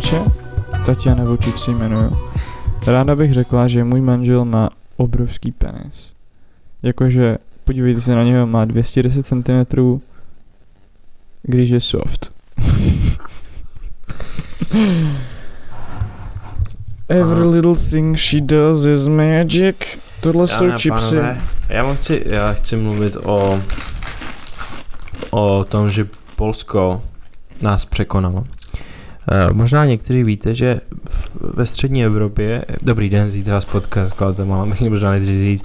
Vučiče, Tatiana Vučič si jmenuju. Ráda bych řekla, že můj manžel má obrovský penis. Jakože, podívejte se na něho, má 210 cm, když je soft. Every little thing she does is magic. Tohle jsou Dámy a chipsy. pánové, já vám chci, já chci mluvit o, o tom, že Polsko nás překonalo. Eh, možná někteří víte, že ve střední Evropě, dobrý den, zítra vás podcast Guatemala, bych měl možná nejdřív říct,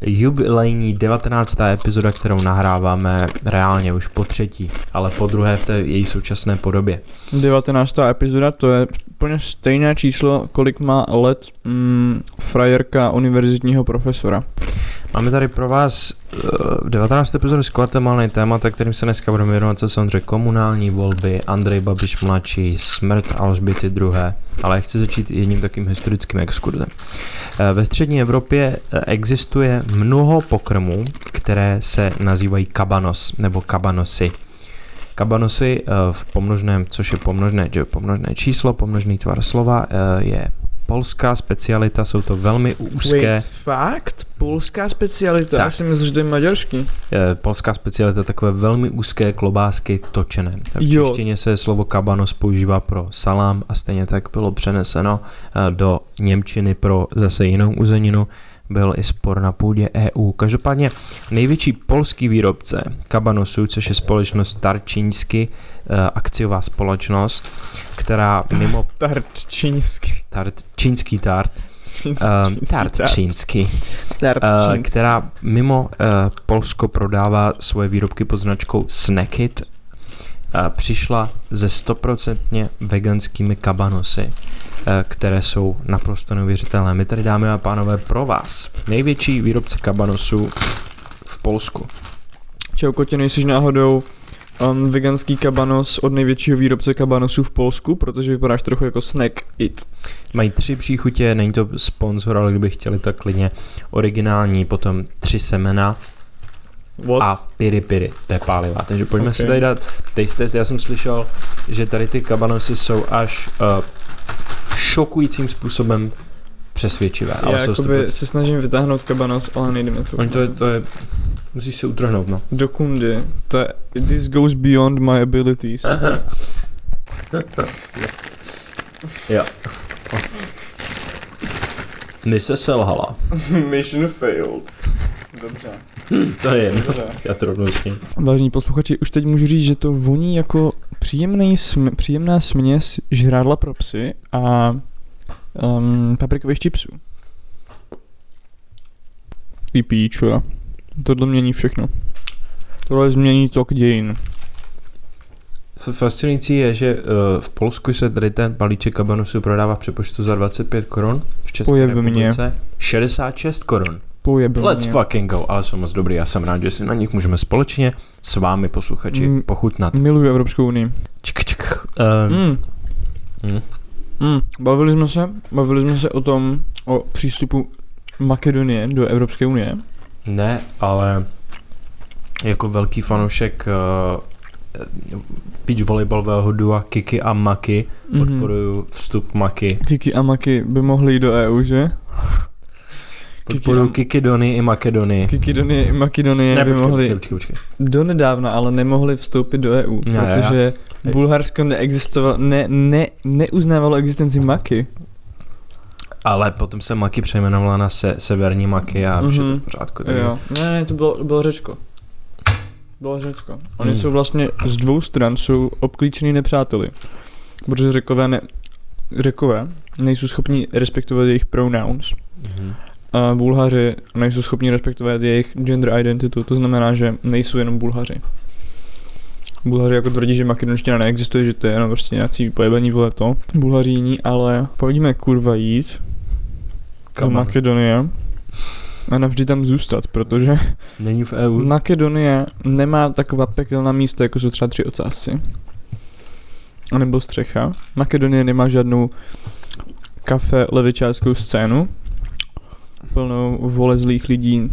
jubilejní 19. epizoda, kterou nahráváme reálně už po třetí, ale po druhé v té její současné podobě. 19. epizoda, to je úplně stejné číslo, kolik má let mm, frajerka univerzitního profesora. Máme tady pro vás uh, 19. epizodu z Guatemala témata, kterým se dneska budeme věnovat, co samozřejmě komunální volby, Andrej Babiš mladší, smrt Alžběty II. Ale chci začít jedním takým historickým exkurzem. Eh, Ve střední Evropě eh, existuje mnoho pokrmů, které se nazývají kabanos nebo kabanosy. Kabanosy eh, v pomnožném, což je pomnožné, pomnožné číslo, pomnožný tvar slova, je polská specialita, jsou to velmi úzké. Wait, fakt? Polská specialita? Tak. Já si myslím, že to je maďarský. Eh, polská specialita takové velmi úzké klobásky točené. V Jo. češtině se slovo kabanos používá pro salám a stejně tak bylo přeneseno eh, do Němčiny pro zase jinou uzeninu. Byl i spor na půdě EU. Každopádně největší polský výrobce kabanosů, což je společnost Tarčínsky, eh, akciová společnost, která mimo Tart čínsky. tart, čínský tart, uh, tart čínský, Tart Eh, čínsky. která mimo uh, Polsko prodává svoje výrobky pod značkou Snackit, uh, přišla ze stoprocentně veganskými kabanosy, uh, které jsou naprosto neuvěřitelné. My tady dáme a pánové pro vás největší výrobce kabanosů v Polsku. Čau, kotě, nejsiš náhodou um, veganský kabanos od největšího výrobce kabanosů v Polsku, protože vypadáš trochu jako snack it. Mají tři příchutě, není to sponsor, ale kdyby chtěli, tak klidně originální, potom tři semena What? a piri piri, to je pálivá. Takže pojďme Ok. si tady dát taste test. Já jsem slyšel, že tady ty kabanosy jsou až uh, šokujícím způsobem přesvědčivé. Já Ale jakoby 100%. se snažím vytáhnout kabanos, ale nejde mi to. Oni to je, to je, musíš se utrhnout, no. Do kundy. To je, this goes beyond my abilities. Jo. Mise selhala. Mission failed. Dobře. To je jedno. Já to rovnou s ním. Vážení posluchači, už teď můžu říct, že to voní jako příjemný sm- příjemná směs žrádla pro psy a um, paprikových chipsů. Ty píčo. Tohle mění všechno. Tohle změní tok dějin. Fascinující je, že uh, v Polsku se tady ten balíček kabanosu prodává v přepočtu za 25 korun, v České Pojebe mě. republice 66 korun. Pojebe Let's mě. fucking go, ale jsou moc dobrý, já jsem rád, že si na nich můžeme společně s vámi posluchači Mm. pochutnat. Miluji Evropskou unii. Čk, čk, um, Mm. mm. Mm. Bavili jsme se, bavili jsme se o tom, o přístupu Makedonie do Evropské unie. Ne, ale jako velký fanoušek uh, beach volejbalového dua Kiki a Maki Mhm. podporuju vstup Maki. Kiki a Maki by mohli jít do EU, že? Podporuju Kiki Dony i Makedonii. Kikidonie i Makedonie Ne, by počkej, mohli počkej, počkej, počkej. donedávna, ale nemohli vstoupit do EU, Ne, protože Bulharsko neexistovalo, ne, ne, neuznávalo existenci Maky. Ale potom se Maki přejmenovala na se, severní Maky a už je to Mhm. v pořádku. takže- Jo. Ne, ne, to bylo, bylo Řecko. Bylo Řecko. Oni Hmm. jsou vlastně z dvou stran jsou obklíčený nepřáteli. Protože Řekové, ne, Řekové nejsou schopni respektovat jejich pronouns. Mhm. A Bulhaři nejsou schopni respektovat jejich gender identitu, to znamená, že nejsou jenom Bulhaři. Bulhaři jako tvrdí, že makedonština neexistuje, že to je jenom prostě nějací pojebení vole to. Bulhaři jiní, ale pojďme kurva jít do Kam máme? Makedonie a navždy tam zůstat, protože Není v EU. Makedonie nemá taková pekelná místa, jako jsou třeba tři ocásy. A nebo střecha. Makedonie nemá žádnou kafe levičářskou scénu, plnou vole zlých lidí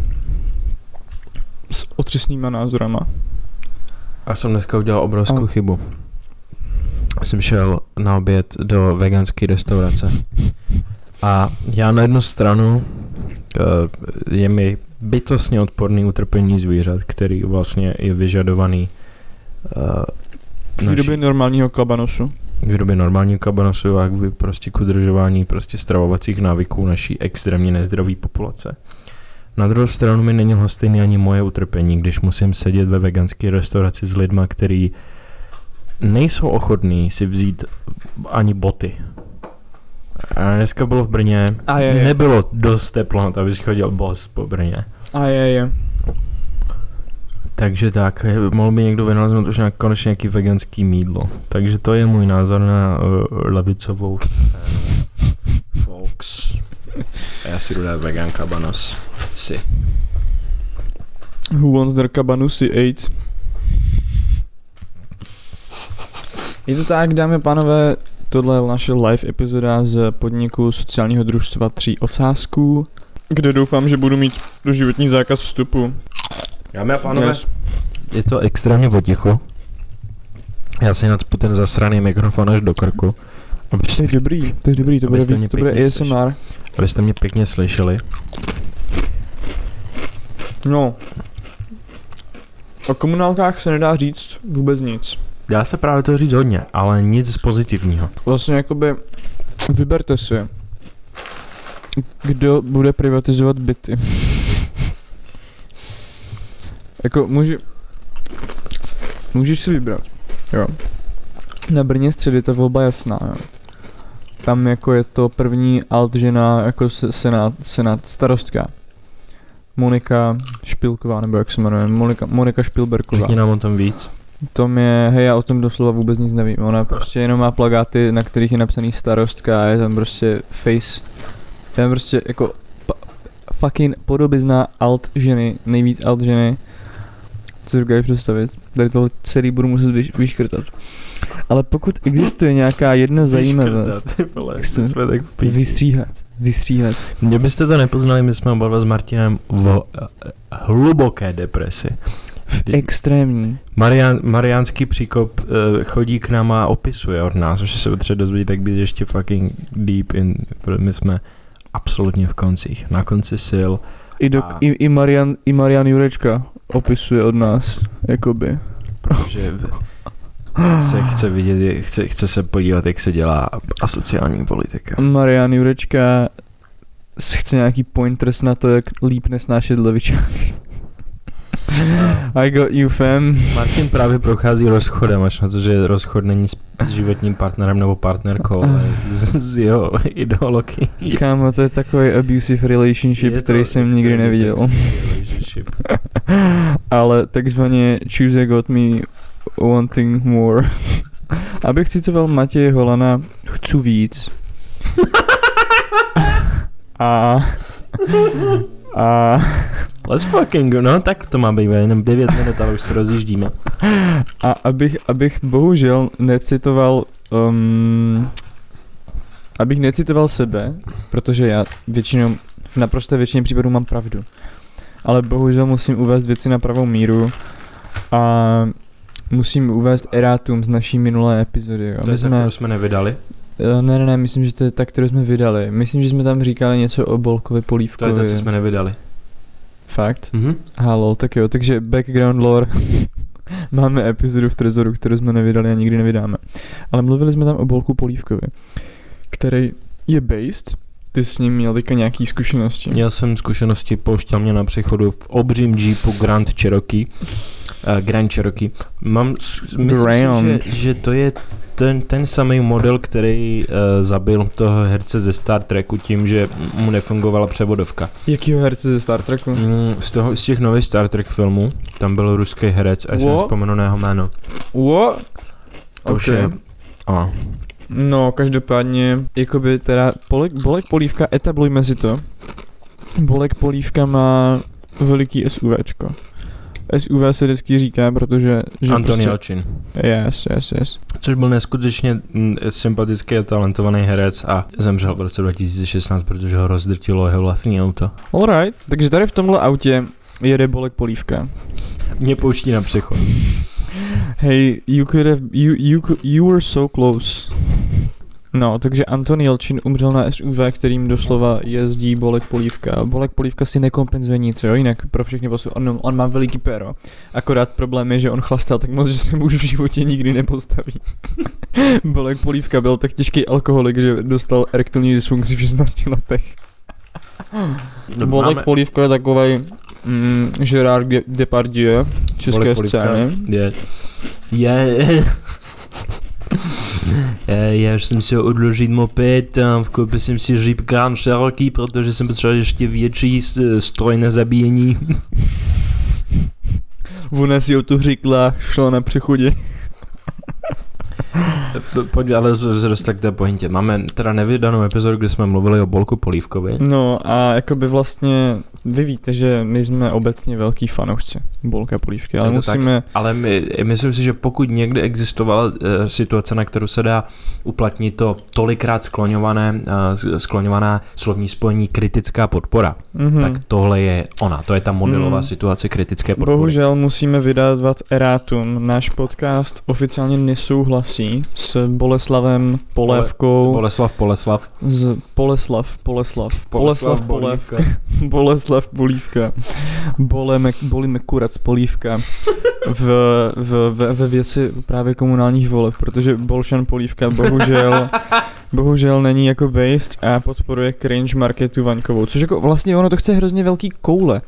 s otřesnýma názorama. A jsem dneska udělal obrovskou A- chybu. jsem šel na oběd do veganské restaurace. A já na jednu stranu uh, je mi bytostně odporný utrpení zvířat, který vlastně je vyžadovaný uh, V výrobě normálního kabanosu. výrobě normálního kabanosu a k prostě k udržování prostě stravovacích návyků naší extrémně nezdravé populace. Na druhou stranu mi není lhostejný ani moje utrpení, když musím sedět ve veganské restauraci s lidma, který nejsou ochotní si vzít ani boty. A dneska bylo v Brně, A je, je. nebylo dost teplo, na to, abys chodil bos po Brně. A je, je. Takže tak, mohl by někdo vynaleznout už nějak, konečně nějaký veganský mídlo. Takže to je můj názor na uh, levicovou scénu. Folks. A já si jdu dát vegan kabanos. Si. Who wants their kabanusy ate? Je to tak, dámy a pánové, tohle je naše live epizoda z podniku sociálního družstva Tří ocázků, kde doufám, že budu mít doživotní zákaz vstupu. Dámy a pánové, Yes. je to extrémně potichu. Já si nacpu ten zasraný mikrofon až do krku. To je dobrý, to je dobrý, to bude Abyste víc, to bude ASMR. Abyste mě pěkně slyšeli. No. O komunálkách se nedá říct vůbec nic. Dá se právě to říct hodně, ale nic pozitivního. Vlastně jakoby vyberte si, kdo bude privatizovat byty. jako může, můžeš si vybrat, jo. Na Brně středy ta volba jasná, jo. Tam jako je to první alt žena jako se- senát, senát starostka. Monika Špilková, nebo jak se jmenuje, Monika, Monika Špilberková. Řekni nám o tom víc. Tom je, hej, já o tom doslova vůbec nic nevím. Ona prostě jenom má plagáty, na kterých je napsaný starostka a je tam prostě face. Je tam prostě jako pa, fucking podobizna alt ženy, nejvíc alt ženy. Co si představit? Tady to celý budu muset vyš, vyškrtat. Ale pokud existuje nějaká jedna zajímavost, vystříhat, vystříhat. Mě byste to nepoznali, my jsme oba dva s Martinem v eh, hluboké depresi. Extrémní. Marian, Mariánský příkop uh, chodí k nám a opisuje od nás, že se potřebuje dozvědět, tak být ještě fucking deep in, my jsme absolutně v koncích, na konci sil. I, do, A- i, i, Marian, I Marian Jurečka opisuje od nás, jakoby. protože v- se chce vidět, chce, chce se podívat, jak se dělá asociální politika. Marian Jurečka chce nějaký pointers na to, jak líp nesnášet levičáky. I got you fam. Martin právě prochází rozchodem, až na to, že rozchod není s, s životním partnerem nebo partnerkou, ale z, z jeho ideologií. Kámo, to je takový abusive relationship, Je který jsem nikdy neviděl. Ale takzvaně choose got me wanting more. Abych citoval Matěje Holana, chci víc. A... A... Let's fucking go, no tak to má být jenom 9 minut, ale už se rozjíždíme. A abych, abych bohužel necitoval, um, abych necitoval sebe, protože já většinou, v naprosté většině případů mám pravdu. Ale bohužel musím uvést věci na pravou míru a musím uvést erátum z naší minulé epizody. Jo. To je ta, jsme, kterou jsme nevydali. Eh, ne, ne, ne, myslím, že to je ta, kterou jsme vydali. Myslím, že jsme tam říkali něco o Bolkovi To Polívkovi. je ta, co jsme nevydali. Fakt? Mhm. Halo, tak jo, takže background lore. Máme epizodu v Trezoru, kterou jsme nevydali a nikdy nevydáme. Ale mluvili jsme tam o Bolku Polívkovi, který je based. Ty s ním měl teďka nějaký zkušenosti. Měl jsem zkušenosti, pouštěl mě na přechodu v obřím Jeepu Grand Cherokee. Uh, Grand Cherokee. Mám, myslím Grand. si, že, že to je ten, ten samý model, který uh, zabil toho herce ze Star Treku tím, že mu nefungovala převodovka. Jakýho herce ze Star Treku? Mm, z, toho, z těch nových Star Trek filmů, tam byl ruský herec a What? nespomenu na jeho jméno. What? To už Ok. je... A, No, každopádně, jakoby teda, Bolek, Bolek Polívka, etablujme si to. Bolek Polívka má veliký SUVčko. SUV se vždycky říká, protože... Že Anton prostě. Yes, yes, yes. Což byl neskutečně mm, sympatický a talentovaný herec a zemřel v roce 2016, protože ho rozdrtilo jeho vlastní auto. Alright, takže tady v tomhle autě jede Bolek Polívka. Mě pouští na přechod. Hey, you could have, you, you, you were so close. No, takže Anton Jelčin umřel na SUV, kterým doslova jezdí Bolek Polívka. Bolek Polívka si nekompenzuje nic, jo, jinak pro všechny poslu. On, on má veliký péro. Akorát problém je, že on chlastal tak moc, že se mu už v životě nikdy nepostaví. Bolek Polívka byl tak těžký alkoholik, že dostal erektilní dysfunkci v 16 letech. Bolek Máme- Polívka je takovej mm, Gerard De- Depardieu české Bolek scény. Je. Je. Eh, Já už jsem si odložit moped a koupil jsem si Jeep Grand Cherokee, protože jsem potřeboval ještě větší stroj na zabíjení. Ona si o to řekla, šla na přechodě. Pojď, ale tak té pointě. Máme teda nevydanou epizodu, kde jsme mluvili o Bolku Polívkovi. No a jakoby vlastně, vy víte, že my jsme obecně velký fanoušci Bolka Polívky, ale to tak. musíme, Ale my, myslím si, že pokud někdy existovala e, situace, na kterou se dá uplatnit to tolikrát skloňované, e, skloňovaná slovní spojení kritická podpora, mhm. tak tohle je ona. To je ta modelová Mhm. situace kritické podpory. Bohužel musíme vydávat erátum. Náš podcast oficiálně nesouhlasí s Boleslavem Polévkou, Boleslav Poleslav. z Poleslav, Poleslav, Poleslav Polév, Boleslav Polívka, Bolemek, Bolíme Kurac Polívka. V, v, v, ve věci právě komunálních voleb, protože Bolšan Polívka bohužel bohužel není jako based a podporuje cringe marketu Vaňkovou, což jako vlastně ono to chce hrozně velký koule.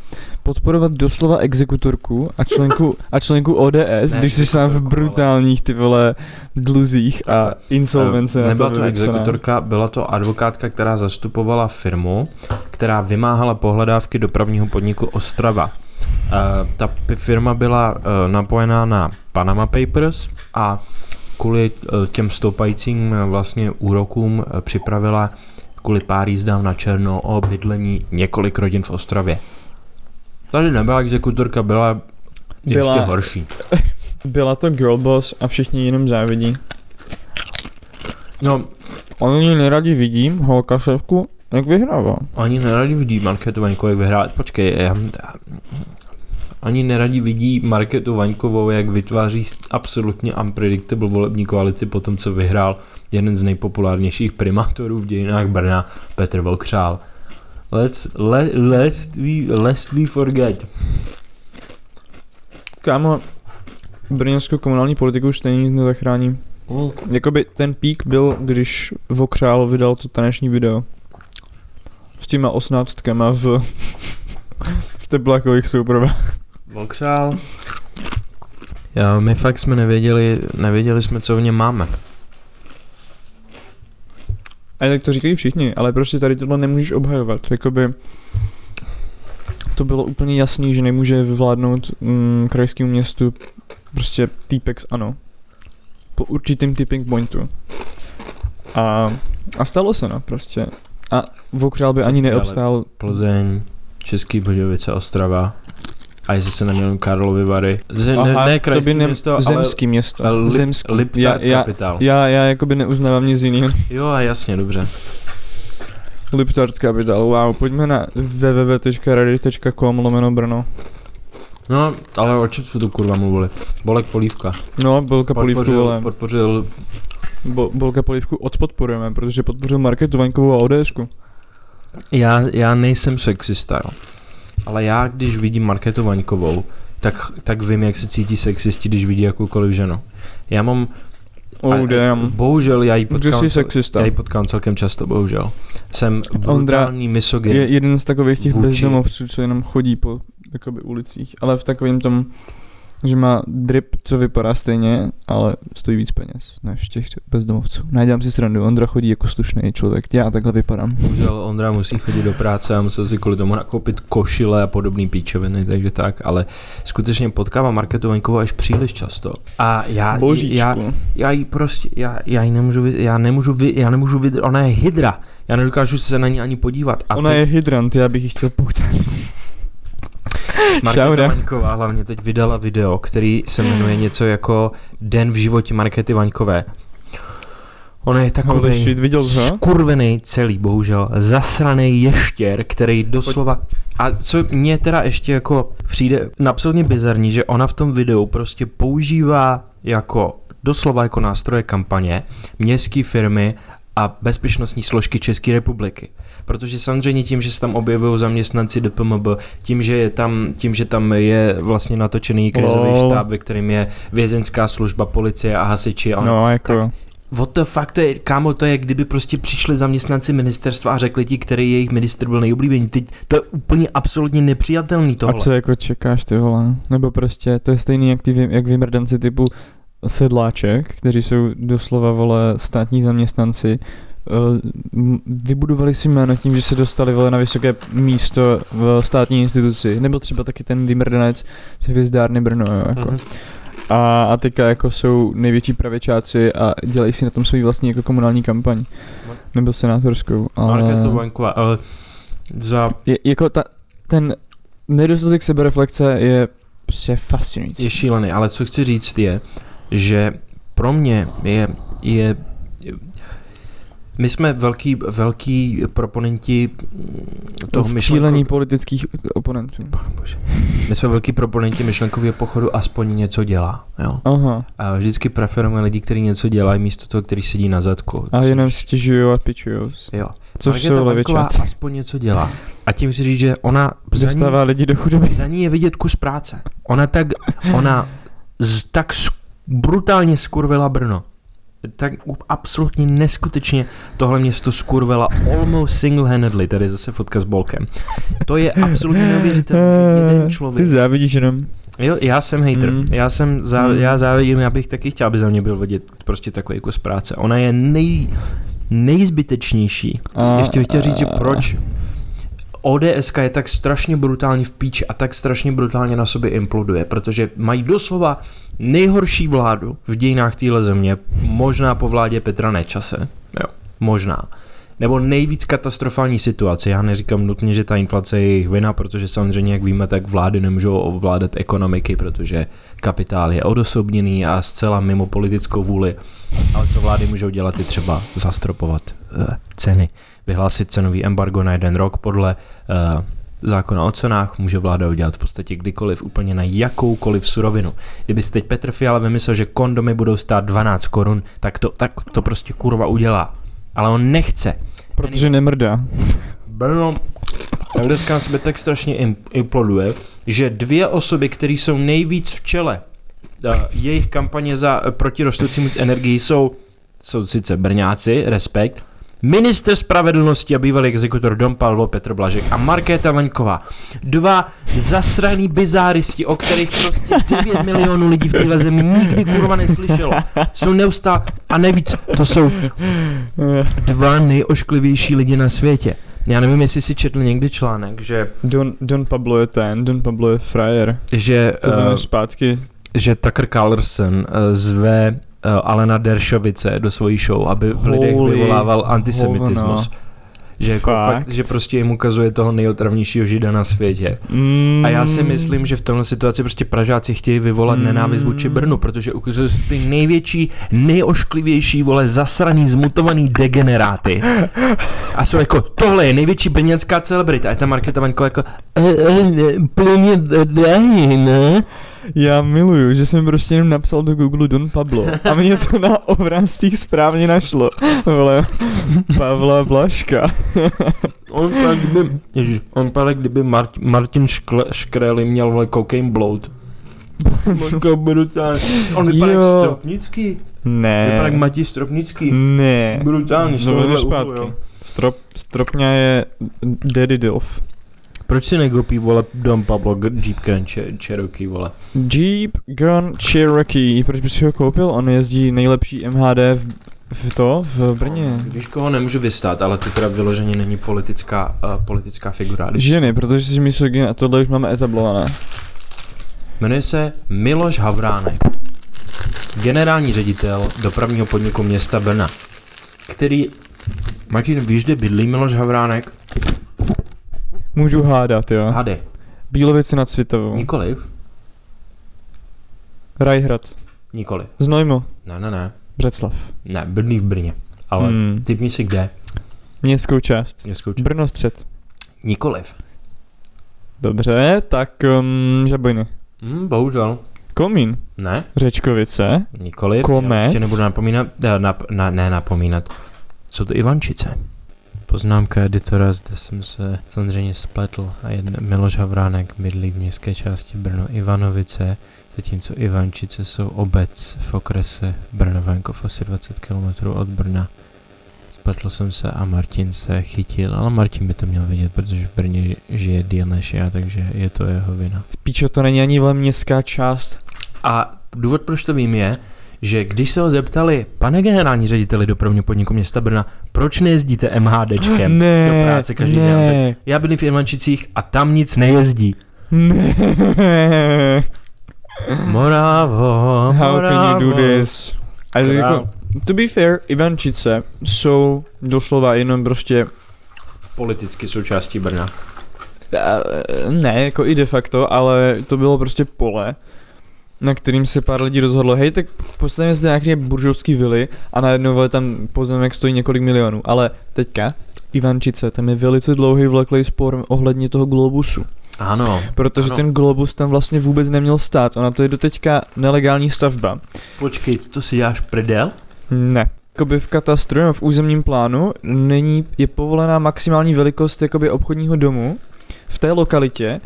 Podporovat doslova exekutorku a členku, a členku ODS, Ne, když jsi sám v brutálních ty vole dluzích a insolvence. Eh, Nebyla to exekutorka, byla to advokátka, která zastupovala firmu, která vymáhala pohledávky dopravního podniku Ostrava. Eh, ta firma byla eh, napojená na Panama Papers a kvůli eh, těm stoupajícím vlastně úrokům připravila kvůli pár jízdám na černo o bydlení několik rodin v Ostravě. Tady nebyla exekutorka, byla ještě Byla- horší. Byla to girlboss a všichni jenom závidí. No, Oni neradi vidí, holka šéfku, jak vyhrává. Oni neradi vidí Marketu Vaňkovou, jak vyhrát. Počkej, já, oni neradi vidí Marketu Vaňkovou, jak vytváří absolutně unpredictable volební koalici po tom, co vyhrál jeden z nejpopulárnějších primátorů v dějinách Brna, Petr Vokřál. Let's, let, lest, we, lest we forget. Kámo, brněnskou komunální politiku už stejně nic nezachrání. Jakoby ten pík byl, když Vokřál vydal to taneční video. S těma osnáctkama v, v teplákových soupravách. Vokřál? Jo, my fakt jsme nevěděli, nevěděli jsme, co v něm máme. A tak to říkají všichni, ale prostě tady tohle nemůžeš obhajovat. Jakoby to bylo úplně jasný, že nemůže vyvládnout mm, krajskému městu prostě týpek z ANO. Po určitým tipping pointu. A, a stalo se no prostě. A Vokřál by ani Počkej, neobstál. Plzeň, Český Budějovice, Ostrava. A jestli se neměl Karlovy Vary. Z, Aha, ne, ne to by ne, město, ale zemský město. ale Lip, zemský. Liptard já, já, kapitál. já, já jakoby neuznávám nic jiného. Jo, a jasně, dobře. Liptard Capital, wow, pojďme na www.ready.com lomeno Brno. No, ale o čem jsme tu kurva mluvili? Bolek Polívka. No, Bolka Polívku, Podpořil, vole. podpořil Bo, Bolka Polívku odpodporujeme, protože podpořil Marketu Vaňkovou a ODSku. já, já nejsem sexista, jo. Ale já, když vidím Marketu Vaňkovou, tak, tak vím, jak se cítí sexisti, když vidí jakoukoliv ženu. Já mám... Oh damn. Bohužel já ji potkám, jsi sexista. já ji potkám celkem často, bohužel. Jsem brutální misogyn. Je jeden z takových těch Vůči- bezdomovců, co jenom chodí po jakoby, ulicích, ale v takovém tom, že má drip, co vypadá stejně, ale stojí víc peněz než těch bezdomovců. Najdám si srandu, Ondra chodí jako slušný člověk, já takhle vypadám. Bohužel Ondra musí chodit do práce a musel si kvůli tomu nakoupit košile a podobné píčoviny, takže tak, ale skutečně potkávám Marketu Vaňkovou až příliš často. A já, Božíčku. já, já jí prostě, já, já jí nemůžu, vy, já nemůžu, vy, já nemůžu vydr, ona je hydra, já nedokážu se na ní ani podívat. A Ona teď je hydrant, já bych ji chtěl poucat. Markéta. Vaňková hlavně teď vydala video, který se jmenuje něco jako Den v životě Markety Vaňkové. Ona je takový viděl skurvený celý, bohužel, zasraný ještěr, který doslova... A co mě teda ještě jako přijde absolutně bizarní, že ona v tom videu prostě používá jako doslova jako nástroje kampaně městské firmy a bezpečnostní složky České republiky. Protože samozřejmě tím, že se tam objevují zaměstnanci DPMB, tím, že je tam, tím, že tam je vlastně natočený krizový Lol. štáb, ve kterém je vězenská služba, policie a hasiči. A No, jako... What the fuck, to je, kámo, to je, kdyby prostě přišli zaměstnanci ministerstva a řekli ti, který jejich minister byl nejoblíbený. Teď to je úplně absolutně nepřijatelný tohle. A co jako čekáš ty vole? Nebo prostě to je stejný jak, ty, jak vymrdanci typu sedláček, kteří jsou doslova vole státní zaměstnanci, vybudovali si jméno tím, že se dostali vole na vysoké místo v státní instituci. Nebo třeba taky ten vymrdanec z hvězdárny Brno, jo, jako. Mhm. A, a teďka jako jsou největší pravěčáci a dělají si na tom svůj vlastní jako komunální kampaň. Nebo senátorskou. Ale... Markéta Vaňková, ale za Je, jako ta, ten nedostatek sebereflexe je prostě fascinující. je šílený, ale co chci říct je, že pro mě je, je my jsme velký, velký proponenti toho Střílení myšlenko- politických oponentů. Bože. My jsme velký proponenti myšlenkového pochodu, aspoň něco dělá. Jo? Aha. A vždycky preferujeme lidi, kteří něco dělají, místo toho, který sedí na zadku. A jenom což- stěžují a pičujou. Jo. Což jsou levičáci. aspoň něco dělá. A tím chci říct, že ona za ní, Dostává lidi do chudoby. za ní je vidět kus práce. Ona tak, ona z, tak brutálně skurvila Brno. Tak absolutně neskutečně tohle město skurvila almost single-handedly, tady zase fotka s Bolkem. To je absolutně neuvěřitelné, že jeden Ty člověk závidíš jenom. Jo, já jsem hater. Mm. Já jsem zá, Mm. já závidím, já bych taky chtěl, aby za mě byl vidět prostě takový kus práce. Ona je nej, nejzbytečnější. A- Ještě bych chtěl říct, že proč ODSK je tak strašně brutálně v píči a tak strašně brutálně na sobě imploduje, protože mají doslova nejhorší vládu v dějinách téhle země, možná po vládě Petra Nečase, jo, možná. Nebo nejvíc katastrofální situace. Já neříkám nutně, že ta inflace je jejich vina, protože samozřejmě, jak víme, tak vlády nemůžou ovládat ekonomiky, protože kapitál je odosobněný a zcela mimo politickou vůli. Ale co vlády můžou dělat, je třeba zastropovat uh, ceny. Vyhlásit cenový embargo na jeden rok podle uh, zákona o cenách může vláda udělat v podstatě kdykoliv úplně na jakoukoliv surovinu. Kdyby si teď Petr Fiala vymyslel, že kondomy budou stát 12 korun, tak to, tak to prostě kurva udělá. Ale on nechce. Protože nemrdá. Brno dneska na sebe tak strašně im- imploduje, že dvě osoby, které jsou nejvíc v čele uh, jejich kampaně za uh, proti rostoucímu energii jsou, jsou sice Brňáci, respekt, Minister spravedlnosti a bývalý exekutor Dom Pavlo Petr Blažek a Markéta Vaňková. Dva zasraný bizáristi, o kterých prostě 9 milionů lidí v téhle zemi nikdy kurva neslyšelo. Jsou neustále a nejvíc, to jsou dva nejošklivější lidi na světě. Já nevím, jestli si četl někdy článek, že, Don, Don Pablo je ten, Don Pablo je frajer. že, To uh, zpátky. že Tucker Carlson uh, zve Alena Deršovice do svojí show, aby v lidech Holy vyvolával antisemitismus. hovno. Že jako fakt? Fakt? že prostě jim ukazuje toho nejotravnějšího žida na světě. Mm, A já si myslím, že v tomhle situaci prostě Pražáci chtějí vyvolat Mm. nenávist vůči Brnu, protože ukazují ty největší, nejošklivější, vole, zasraný, zmutovaný degeneráty. A jsou jako, tohle je největší brněnská celebrita. A je ta Markéta Vaňková jako, e, e, plně drahý, ne? Já miluju, že jsem prostě jenom napsal do Google Don Pablo a mě to na obrázcích správně našlo. Vole, Pavla Blaška. On pak kdyby, ježiš, on pak kdyby Mart, Martin Škle, Škreli měl vole cocaine bloat. Jako brutálně. On vypadá jak. Stropnický. Ne. Vypadá jak Matěj Stropnický. Ne. Brutálně, z No, zpátky. Strop, stropňa je Daddy Dilf. Proč si negopí, vole, Dom Pablo Jeep Grand Cher- Cherokee, vole? Jeep Gun Cherokee. Proč bys si ho koupil? On jezdí nejlepší MHD v, v to, v Brně. Víš, koho nemůžu vystát, ale to teda vyloženě není politická, uh, politická figura. Když Ženy, protože jsi misogyn a tohle už máme etablované. Jmenuje se Miloš Havránek, generální ředitel dopravního podniku města Brna, který... Martin, víš, kde bydlí Miloš Havránek? Můžu hádat, jo. Hady. Bílovice nad Svitovou. Nikoliv. Rajhrad. Nikoliv. Znojmo. Ne, ne, ne. Břeclav. Ne, bydlí v Brně. Ale hmm. Hmm. typni si kde. Městskou část. Městskou část. Brno střed. Nikoliv. Dobře, tak um, žabojny. Hm, bohužel. Komín. Ne? Řečkovice. Nikoli. Komec. Já ještě nebudu napomínat, ne, nap, na, ne napomínat. Jsou to Ivančice. Poznámka editora, zde jsem se samozřejmě spletl a jeden Miloš Havránek bydlí v městské části Brno Ivanovice, zatímco Ivančice jsou obec v okrese Brno venkov asi 20 km od Brna. Spletl jsem se a Martin se chytil, ale Martin by to měl vědět, protože v Brně žije díl než já, takže je to jeho vina. Píčo, to není ani městská část. A důvod, proč to vím, je, že když se ho zeptali, pane generální řediteli dopravního podniku města Brna, proč nejezdíte MHDčkem ne, do práce každý den? Řekl, ne, Já bydlím v Ivančicích a tam nic nejezdí. ne. Moravo, How can you do this? A jako, to be fair, Ivančice jsou doslova jenom prostě Politicky součástí Brna. Eh, Ne, jako i de facto, ale to bylo prostě pole, na kterým se pár lidí rozhodlo, hej, tak postavíme zde nějaké buržovský vily a najednou vole, tam pozemek stojí několik milionů. Ale teďka, Ivančice, tam je velice dlouhý vleklý spor ohledně toho globusu. Ano, Protože Ano. ten globus tam vlastně vůbec neměl stát. Ona to je doteďka nelegální stavba. počkej, to si děláš prdel? Ne. Jakoby v katastru, nebo v územním plánu, není, je povolená maximální velikost jakoby obchodního domu v té lokalitě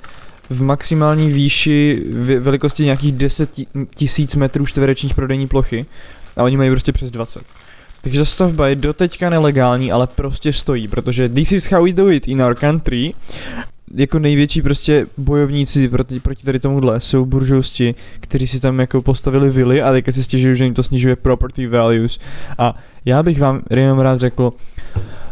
v maximální výši velikosti nějakých 10 ti- tisíc metrů čtverečních prodejní plochy a oni mají prostě přes 20. Takže ta stavba je doteďka nelegální, ale prostě stojí, protože this is how we do it in our country. Jako největší prostě bojovníci proti, proti tady tomuhle jsou buržousti, kteří si tam jako postavili vily a teďka si stěžují, že jim to snižuje property values. A já bych vám jenom rád řekl,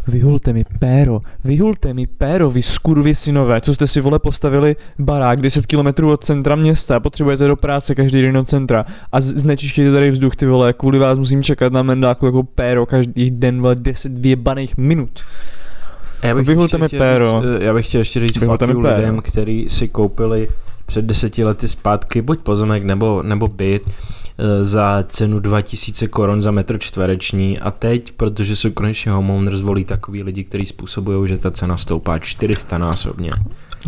vyhulte mi péro, vyhulte mi péro, vy skurvy synové, co jste si vole postavili barák 10 km od centra města, potřebujete do práce každý den do centra a znečištějte tady vzduch ty vole, kvůli vás musím čekat na mendáku jako péro každý den vole 10 vyjebaných minut. Já Vyhulte ještě mi péro. Říct, eh, já bych chtěl ještě říct Vyhulte fuck mi you péro. lidem, který si koupili před deseti lety zpátky buď pozemek nebo, nebo byt za cenu 2000 korun za metr čtvereční a teď, protože jsou konečně homeowners, volí takový lidi, kteří způsobují, že ta cena stoupá 400 násobně.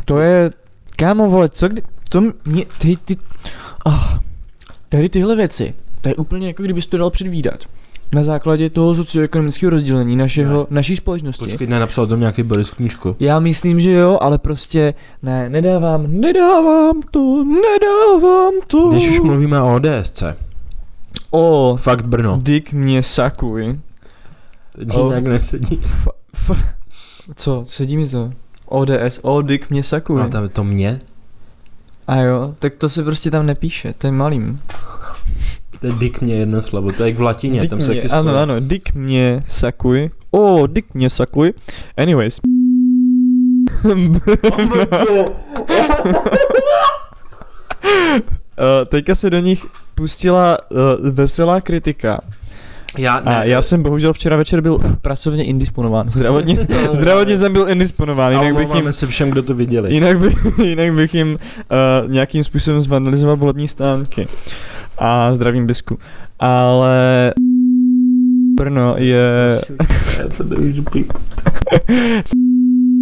To je, kámo vole, co kdy, to mě, ty, ty, oh, tady tyhle věci, to je úplně jako kdybys to dal předvídat. Na základě toho socioekonomického rozdělení našeho, naší společnosti. Počkej, nenapsal to nějaký Boris knížku. Já myslím, že jo, ale prostě ne, nedávám, nedávám to, nedávám to. Když už mluvíme o ODSC, O, fakt Brno, Dick mě sakuj. teď Oh. nějak nesedí. F, f, co, sedí mi to? ODS, o, Dick mě sakuj. No tam to mě, A jo, tak to se prostě tam nepíše, to je malým. To je dick mě jedno slovo, to je jak v latině, Dick tam se mě, taky ano, ano, Dick mě sakuj. O, Dick mě sakuj. Anyways. Uh, teďka se do nich pustila uh, veselá kritika. Já, ne, A já jsem bohužel včera večer byl pracovně indisponován. Zdravotně, zdravotně jsem byl indisponován, jinak bych jim, se všem, kdo to viděli. jinak by, jinak bych jim uh, nějakým způsobem zvandalizoval volební stánky. A zdravím bisku. Ale Brno je...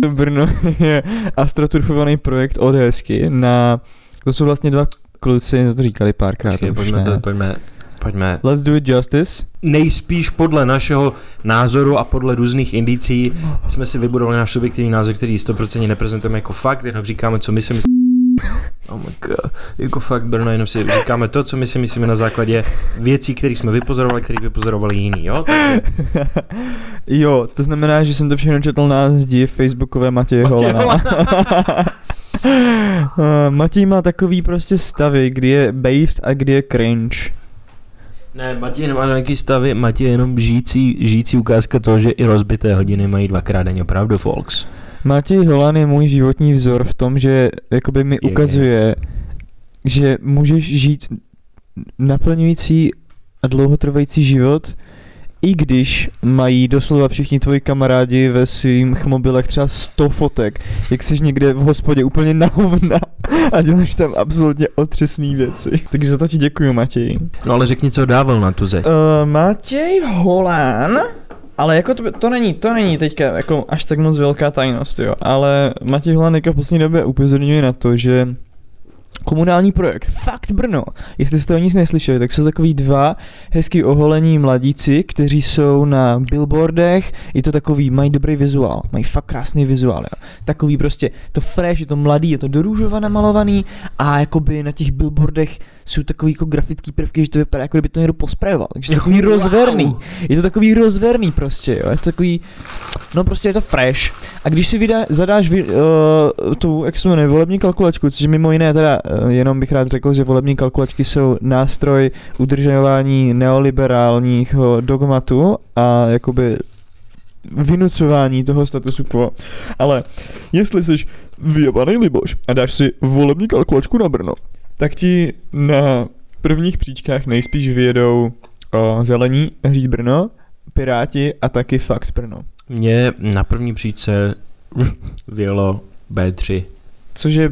Brno je astroturfovaný projekt ODSky na... To jsou vlastně dva kluci, to říkali párkrát. Počkej, pojďme, ne. to, pojďme, pojďme. Let's do it justice. Nejspíš podle našeho názoru a podle různých indicí jsme si vybudovali náš subjektivní názor, který 100% neprezentujeme jako fakt, jenom říkáme, co my si myslíme. Oh my god. Jako fakt, Brno, jenom si říkáme to, co my si myslíme na základě věcí, které jsme vypozorovali, které vypozorovali jiný, jo? Takže jo, to znamená, že jsem to všechno četl na zdi facebookové Matěje Holana. Eh, Matěj má takový prostě stavy, kdy je based a kdy je cringe. Ne, Matěj nemá nějaký stavy, Matěj je jenom žijící, žijící ukázka toho, že i rozbité hodiny mají dvakrát denně pravdu, folks. Matěj Holan je můj životní vzor v tom, že jakoby mi Je ukazuje, že můžeš žít naplňující a dlouhotrvající život, i když mají doslova všichni tvoji kamarádi ve svých mobilech třeba 100 fotek, jak jsi někde v hospodě úplně na hovna a děláš tam absolutně otřesné věci. Takže za to ti děkuji, Matěj. No ale řekni, co dával na tu zeď. Uh, Matěj Holán. Ale jako to, to není, to není teďka jako až tak moc velká tajnost, jo. Ale Matěj jako v poslední době upozorňuje na to, že komunální projekt. Fakt Brno. Jestli jste o nic neslyšeli, tak jsou takový dva hezky oholení mladíci, kteří jsou na billboardech. Je to takový, mají dobrý vizuál, mají fakt krásný vizuál. Jo. Takový prostě, to fresh, je to mladý, je to do růžova namalovaný a jakoby na těch billboardech jsou takový jako grafický prvky, že to vypadá jako kdyby to někdo posprejoval. Takže je to takový Wow. rozverný. Je to takový rozverný prostě, jo. Je to takový, no prostě je to fresh. A když si vydá, zadáš vy, uh, tu, jak se jmenuje, volební kalkulačku, což mimo jiné teda, uh, jenom bych rád řekl, že volební kalkulačky jsou nástroj udržování neoliberálního dogmatu a jakoby vynucování toho statusu quo. Ale jestli jsi vyjebaný liboš a dáš si volební kalkulačku na Brno, tak ti na prvních příčkách nejspíš vyjedou o, zelení, hřít Brno, Piráti a taky fakt Brno. Mně na první příčce vyjelo B3. Což je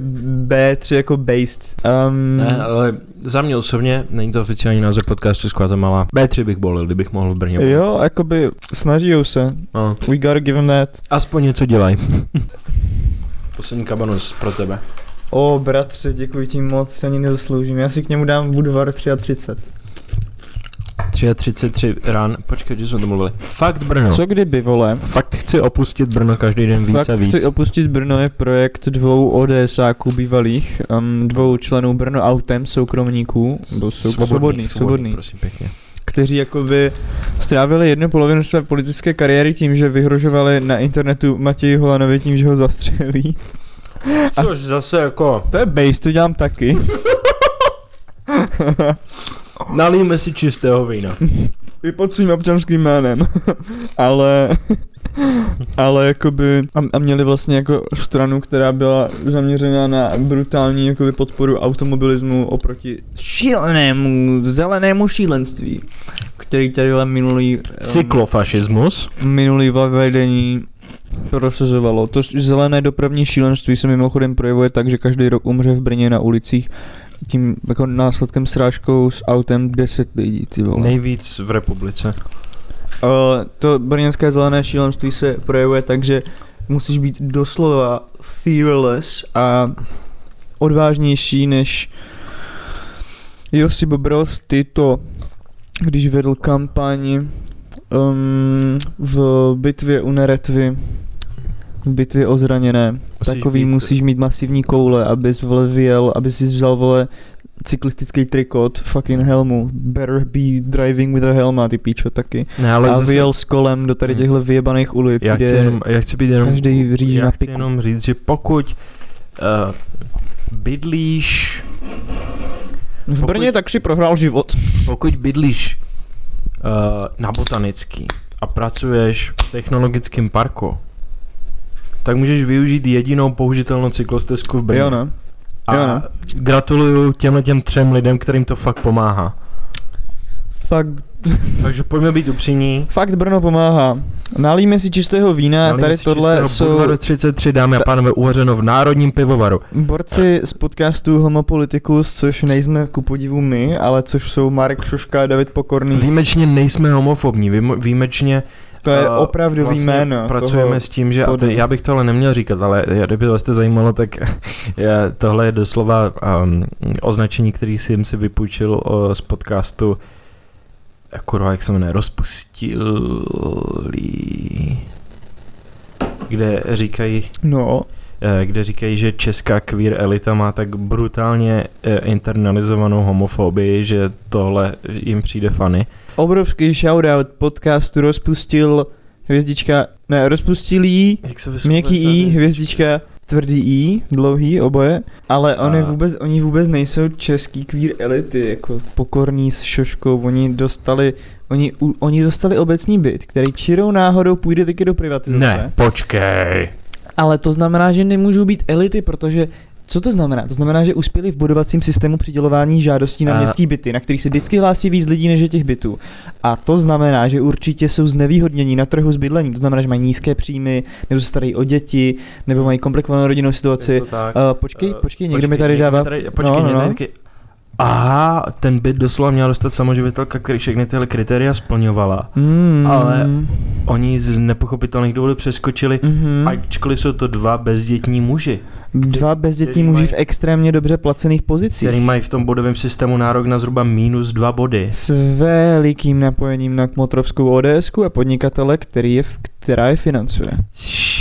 B3 jako based. Um, Ne, ale za mě osobně, není to oficiální název podcastu z Guatemala, B3 bych bolil, kdybych mohl v Brně. jo, jakoby snažijou se. No, We gotta give them that. aspoň něco dělaj. Poslední kabanos pro tebe. O, bratře, děkuji ti moc, se ani nezasloužím. Já si k němu dám Budvar 33. 33 ran, počkej, že jsme to mluvili. Fakt Brno. Co kdyby, vole? Fakt chci opustit Brno každý den víc Fakt a víc. chci opustit Brno je projekt dvou ODSáků bývalých, um, dvou členů Brno Autem, soukromníků, nebo sou, svobodných, svobodných, prosím pěkně. kteří jakoby strávili jednu polovinu své politické kariéry tím, že vyhrožovali na internetu Matěji Holanovi tím, že ho zastřelí. A- Což zase jako, To je base, to dělám taky. nalíme si čistého vína. I pod svým občanským jménem. ale... Ale jakoby... A, a měli vlastně jako stranu, která byla zaměřená na brutální jakoby podporu automobilismu oproti šílenému, zelenému šílenství, který tady minulý... Cyklofašismus. minulý vedení prosazovalo. To zelené dopravní šílenství se mimochodem projevuje tak, že každý rok umře v Brně na ulicích tím jako následkem srážkou s autem 10 lidí, ty vole. Nejvíc v republice. Uh, to brněnské zelené šílenství se projevuje tak, že musíš být doslova fearless a odvážnější než Josip Broz Tito, když vedl kampaň um, v bitvě u Neretvy, v bitvě o zraněné. Musíš Takový být- musíš mít masivní koule, abys vole vyjel, aby si vzal vole cyklistický trikot, fucking helmu. Better be driving with a helma, ty píčo taky. Ne, ale a zase, vyjel s kolem do tady Hmm. těchto vyjebaných ulic, já kde chci, jenom, já chci být jenom, každý řídí já na piku. jenom říct, že pokud uh, bydlíš, v pokud- Brně tak si prohrál život. pokud bydlíš uh, na botanický a pracuješ v technologickém parku, tak můžeš využít jedinou použitelnou cyklostezku v Brně. Jo, no. A Jo, no. gratuluju těmhle těm třem lidem, kterým to fakt pomáhá. Fakt, Takže pojďme být upřímní. fakt Brno pomáhá. Nalíme si čistého vína, Nalíme tady si tohle jsou Budvaru 33, dámy a pánové, uvařeno v Národním pivovaru. borci z podcastu Homo Politicus, což nejsme ku podivu my, ale což jsou Marek Šoška a David Pokorný. Výjimečně nejsme homofobní, výjimečně To je opravdový vlastně jméno. Pracujeme toho- s tím, že, a to, já bych to ale neměl říkat, ale kdyby vás to zajímalo, tak je, tohle je doslova um, označení, který jsem si vypůjčil uh, z podcastu kurva, jak se jmenuje, rozpustilý, kde říkají, No, eh, kde říkají, že česká queer elita má tak brutálně eh, internalizovanou homofobii, že tohle jim přijde funny. Obrovský shoutout podcastu rozpustil hvězdička, ne, rozpustilý, Jak se měkký i, hvězdička, tvrdý i, dlouhý, oboje, ale oni vůbec, oni vůbec nejsou český queer elity, jako pokorný s šoškou, oni dostali, oni, u, oni dostali obecní byt, který čirou náhodou půjde taky do privatizace. Ne, počkej. Ale to znamená, že nemůžou být elity, protože co to znamená? To znamená, že uspěli v budovacím systému přidělování žádostí na A- městský byty, na kterých se vždycky hlásí víc lidí než je těch bytů. A to znamená, že určitě jsou znevýhodnění na trhu s bydlením. To znamená, že mají nízké příjmy, nebo se starají o děti, nebo mají komplikovanou rodinnou situaci. Uh, počkej, Eh, počkej, někdo mi tady dává... Tady, počkej, No, no, no. Taky... Aha, ten byt doslova měla dostat samoživitelka, který všechny tyhle kritéria splňovala. Mm, Ale- Oni z nepochopitelných důvodů přeskočili, mm, ačkoliv jsou to dva bezdětní muži. Dva bezdětní muži mají- v extrémně dobře placených pozicích. který mají v tom bodovém systému nárok na zhruba minus dva body. S velikým napojením na kmotrovskou ODS a podnikatele, který je, která je financuje.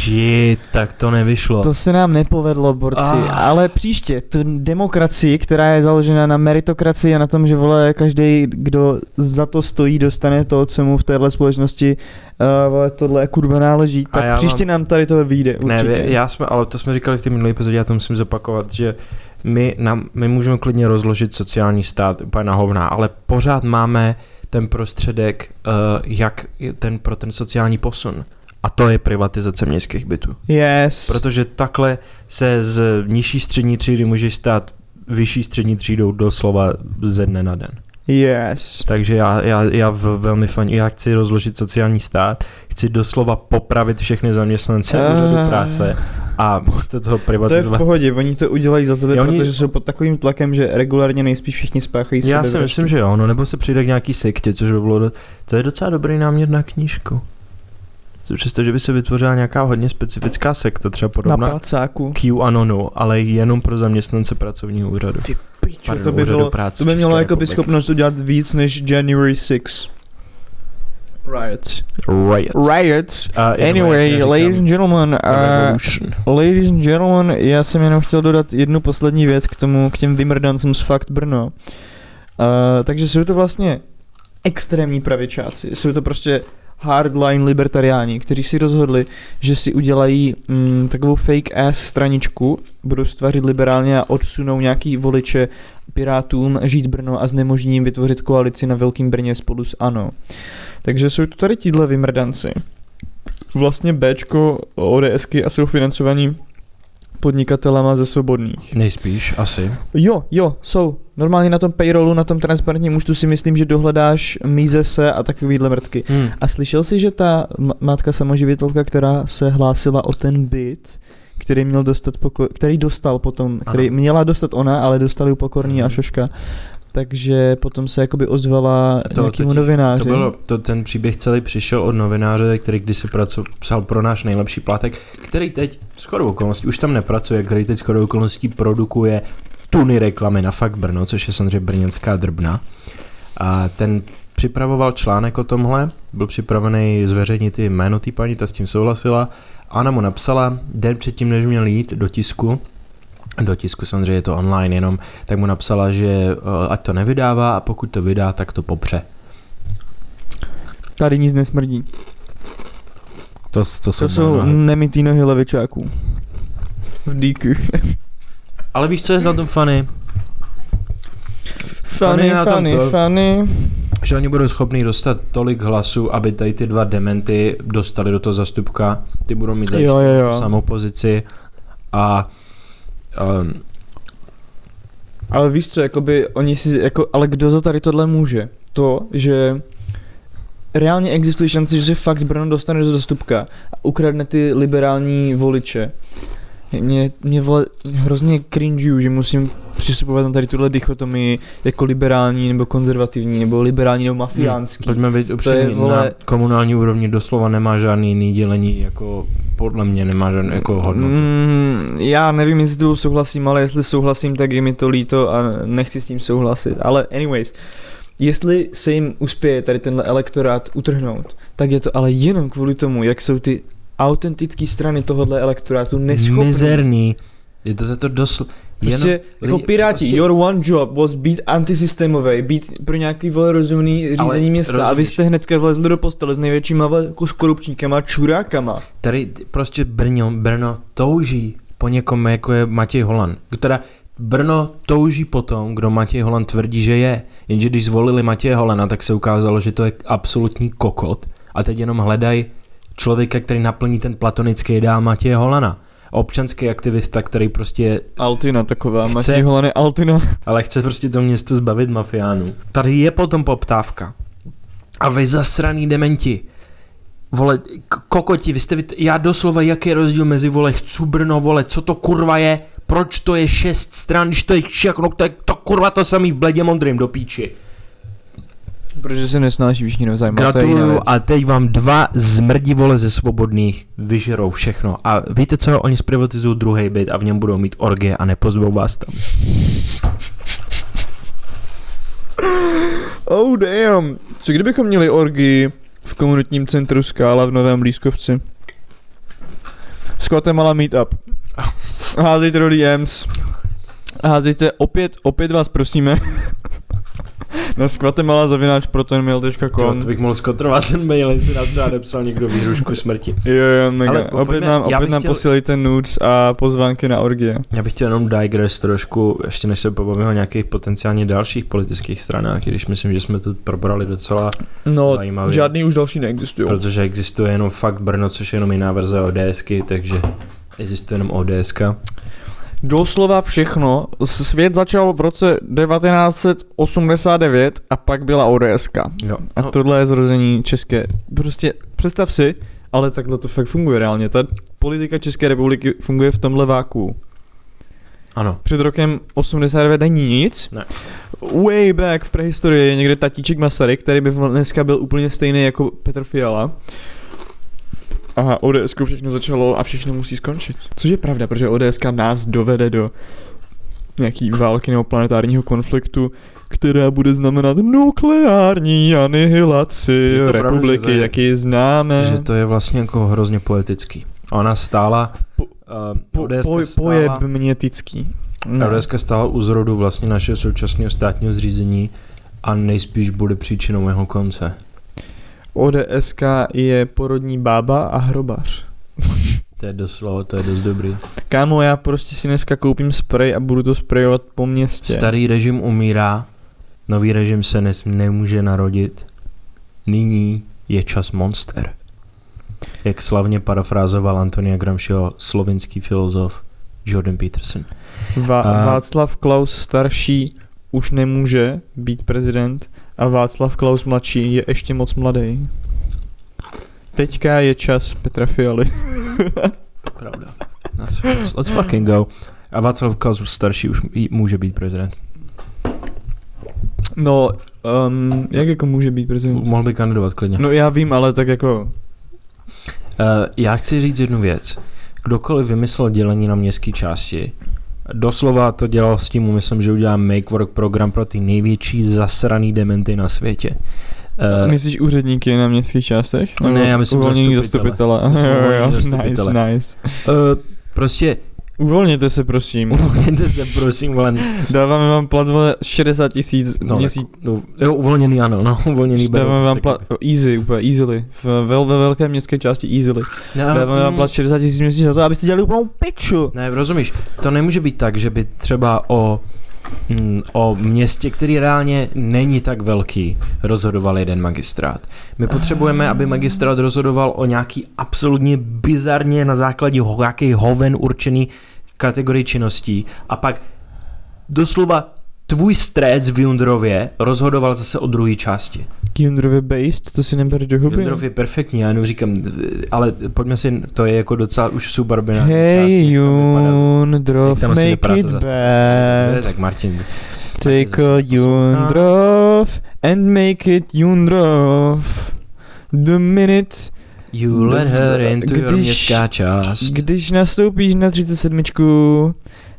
Shit, tak to nevyšlo. To se nám nepovedlo, borci, Ah. ale příště, tu demokracii, která je založena na meritokracii a na tom, že vole, každý, kdo za to stojí, dostane to, co mu v téhle společnosti uh, vole, tohle kurva náleží, já tak příště nám tady to vyjde, Ne, určitě. vy- já jsme, ale to jsme říkali v té minulé epizodě, já to musím zopakovat, že my, nám, my můžeme klidně rozložit sociální stát úplně na hovna, ale pořád máme ten prostředek, uh, jak ten pro ten sociální posun. A to je privatizace městských bytů. Yes. Protože takhle se z nižší střední třídy může stát vyšší střední třídou doslova ze dne na den. Yes. Takže já, já, já v, velmi fan, já chci rozložit sociální stát, chci doslova popravit všechny zaměstnance Eh. úřadu práce a místo toho To je v privatizovat. pohodě, oni to udělají za tebe, Jo, oni- protože jsou pod takovým tlakem, že regulárně nejspíš všichni spáchají Já si myslím, že jo, no nebo se přijde k nějaký sektě, což by bylo, do... to je docela dobrý námět na knížku. Si Přesto, že by se vytvořila nějaká hodně specifická sekta, třeba Na podobná placáku. Q Anonu, ale jenom pro zaměstnance pracovního úřadu. Ty pičo, Pardon, to by bylo, práce to by mělo jako by schopnost udělat víc než January 6. Riots. Riots. Riots. A Anyway, říkám ladies and gentlemen, uh, ladies and gentlemen, já jsem jenom chtěl dodat jednu poslední věc k tomu, k těm vymrdancům z Fakt Brno. Uh, takže jsou to vlastně extrémní pravičáci, jsou to prostě hardline libertariáni, kteří si rozhodli, že si udělají mm, takovou fake ass straničku, budou stvařit liberálně a odsunou nějaký voliče pirátům žít Brno a znemožní jim vytvořit koalici na Velkým Brně spolu s ANO. Takže jsou to tady tíhle vymrdanci. Vlastně Bčko ODSky a jsou financovaní podnikatelama ze svobodných. Nejspíš, asi. Jo, jo, jsou. Normálně na tom payrollu, na tom transparentním účtu si myslím, že dohledáš Mízese a takovýhle mrtky. Hmm. A slyšel jsi, že ta ma- matka samoživitelka, která se hlásila o ten byt, který měl dostat poko- který dostal potom, který Ano. měla dostat ona, ale dostali ju pokorný a Mhm. šoška, takže potom se jakoby ozvala To nějakému totiž- novináři. To bylo, to, ten příběh celý přišel od novináře, který kdysi praco, psal pro náš nejlepší plátek, který teď skoro okolností už tam nepracuje, který teď skoro okolností produkuje tuny reklamy na Fakt Brno, což je samozřejmě brněnská drbna. A ten připravoval článek o tomhle, byl připravený zveřejnit i jméno té paní, ta s tím souhlasila. A ona mu napsala, den předtím, než měl jít do tisku, do tisku samozřejmě je to online jenom, tak mu napsala, že eh, ať to nevydává a pokud to vydá, tak to popře. Tady nic nesmrdí. To, to, To jsou nemitý nohy levičáků. V díky. Ale víš, co je na tom funny? Funny, tom funny, to- funny. Že oni budou schopni dostat tolik hlasů, aby tady ty dva dementy dostali do toho zastupka. Ty budou mít tu samou pozici. A um, Ale víš co, jakoby oni si, jako, ale kdo za tady tohle může? To, že reálně existuje šance, že se fakt z Brno dostane do zastupka a ukradne ty liberální voliče. Mě, mě vole, hrozně cringeu, že musím přistupovat na tady tuhle dichotomii jako liberální nebo konzervativní, nebo liberální nebo mafiánský. pojďme být upřímní, vole- na komunální úrovni doslova nemá žádný jiný dělení, jako podle mě nemá žádný jako hodnotu. Mm, já nevím, jestli s tebou souhlasím, ale jestli souhlasím, tak je mi to líto a nechci s tím souhlasit. Ale anyways, jestli se jim uspěje tady tenhle elektorát utrhnout, tak je to ale jenom kvůli tomu, jak jsou ty autentické strany tohohle elektorátu neschopné. Mizerný. Je to za to dosl... Prostě jenom, jako piráti, prostě- your one job was být antisystémový, být pro nějaký vole rozumný řízení Ale města a vy rozumíš. jste hnedka vlezli do postele s největšíma jako s korupčníkama, čurákama. Tady prostě Brno, Brno touží po někom, jako je Matěj Holan. Teda Brno touží po tom, kdo Matěj Holan tvrdí, že je. Jenže když zvolili Matěje Holana, tak se ukázalo, že to je absolutní kokot. A teď jenom hledají člověka, který naplní ten platonický ideál Matěje Holana. Občanský aktivista, který prostě, Altina taková, Chce- Matěj Holany Altina. ale chce prostě to město zbavit mafiánů. Tady je potom poptávka. A vy zasraný dementi. Vole, kokoti, vy jste, já doslova, jaký je rozdíl mezi, vole, chcu Brno, vole, co to kurva je, proč to je šest stran, když to je všechno, to je to kurva to samý v bledě modrým do píči. Protože se nesnáší všichni navzájem. Gratuluju a teď vám dva zmrdi vole ze svobodných vyžerou všechno. A víte co, oni zprivatizují druhý byt a v něm budou mít orgie a nepozvou vás tam. Oh damn. Co kdybychom měli orgii v komunitním centru Skála v Novém Blízkovci? S Guatemala Meetup. Házejte do DMs. Házejte opět, opět vás prosíme. Na skvatemala zavináč protonmail.com to bych mohl skotrovat ten mail, jestli nám třeba nepsal někdo výhrušku smrti. Jo, jo, mega. Ale po- opět nám, opět nám chtěl- posílejte nudes a pozvánky na orgie. Já bych chtěl jenom digress trošku, ještě než se pobavíme o nějakých potenciálně dalších politických stranách, když myslím, že jsme to probrali docela, No, Zajímavě. žádný už další neexistují. protože existuje jenom fakt Brno, což je jenom jiná verze ODSky, takže existuje jenom ODSka. Doslova všechno. Svět začal v roce 1989 a pak byla ODSK. Jo. A No, tohle je zrození české. Prostě představ si, ale takhle to fakt funguje reálně. Ta politika České republiky funguje v tomhle váku. ano. Před rokem 89 není nic. Ne. Way back v prehistorii je někde tatíček Masaryk, který by dneska byl úplně stejný jako Petr Fiala. A ODS všechno začalo a všechno musí skončit. Což je pravda, protože ODS nás dovede do nějaký války nebo planetárního konfliktu, která bude znamenat nukleární anihilaci pravda, republiky, to je- jak ji známe. Že to je vlastně jako hrozně poetický. Ona stála, Po- uh, po, po, stála, pojeb mětický. No. Stála u zrodu vlastně našeho současného státního zřízení a nejspíš bude příčinou jeho konce. ODSK je porodní bába a hrobař. To je doslova, to je dost dobrý. Kámo, já prostě si dneska koupím sprej a budu to sprejovat po městě. Starý režim umírá, nový režim se nes, nemůže narodit. Nyní je čas monster. Jak slavně parafrázoval Antonia Gramsciho slovinský filozof Jordan Peterson. Va- A- Václav Klaus starší už nemůže být prezident a Václav Klaus mladší je ještě moc mladý. Teďka je čas Petra Fialy. Pravda. Let's, let's, let's fucking go. A Václav Klaus starší už může být prezident. No, um, jak jako může být prezident? Mohl by kandidovat klidně. No já vím, ale tak jako... Uh, já chci říct jednu věc. Kdokoliv vymyslel dělení na městské části, doslova to dělal s tím úmyslem, že udělá make work program pro ty největší zasraný dementy na světě. Uh, Myslíš úředníky na městských částech? Ne, Nebo já myslím zastupitele. zastupitele. Myslím Jo, jo, nice, nice. uh, prostě Uvolněte se prosím. uvolněte se prosím, vole. Dáváme vám plat vole 60 tisíc No, měsíc. no, jo, uvolněný ano, no, uvolněný beru, Dáváme vám taky. plat, easy, úplně easily. V, ve, ve velké městské části easily. No, Dáváme vám mm, plat 60 tisíc měsíc za to, abyste dělali úplnou piču. Ne, rozumíš, to nemůže být tak, že by třeba o, o městě, který reálně není tak velký, rozhodoval jeden magistrát. My potřebujeme, aby magistrát rozhodoval o nějaký absolutně bizarně na základě ho, nějaký hoven určený kategorii činností a pak doslova tvůj stréc v Jundrově rozhodoval zase o druhé části. Jundrově based, to si neber do huby. Jundrov je perfektní, já jenom říkám, ale pojďme si, to je jako docela už suburbinální část. Hey vypadá za- Jundrov, make it bad. Tak Martin, Take a. Jundrov and make it Jundrov. The minute, You let her into your Když- městská část. když nastoupíš na 37,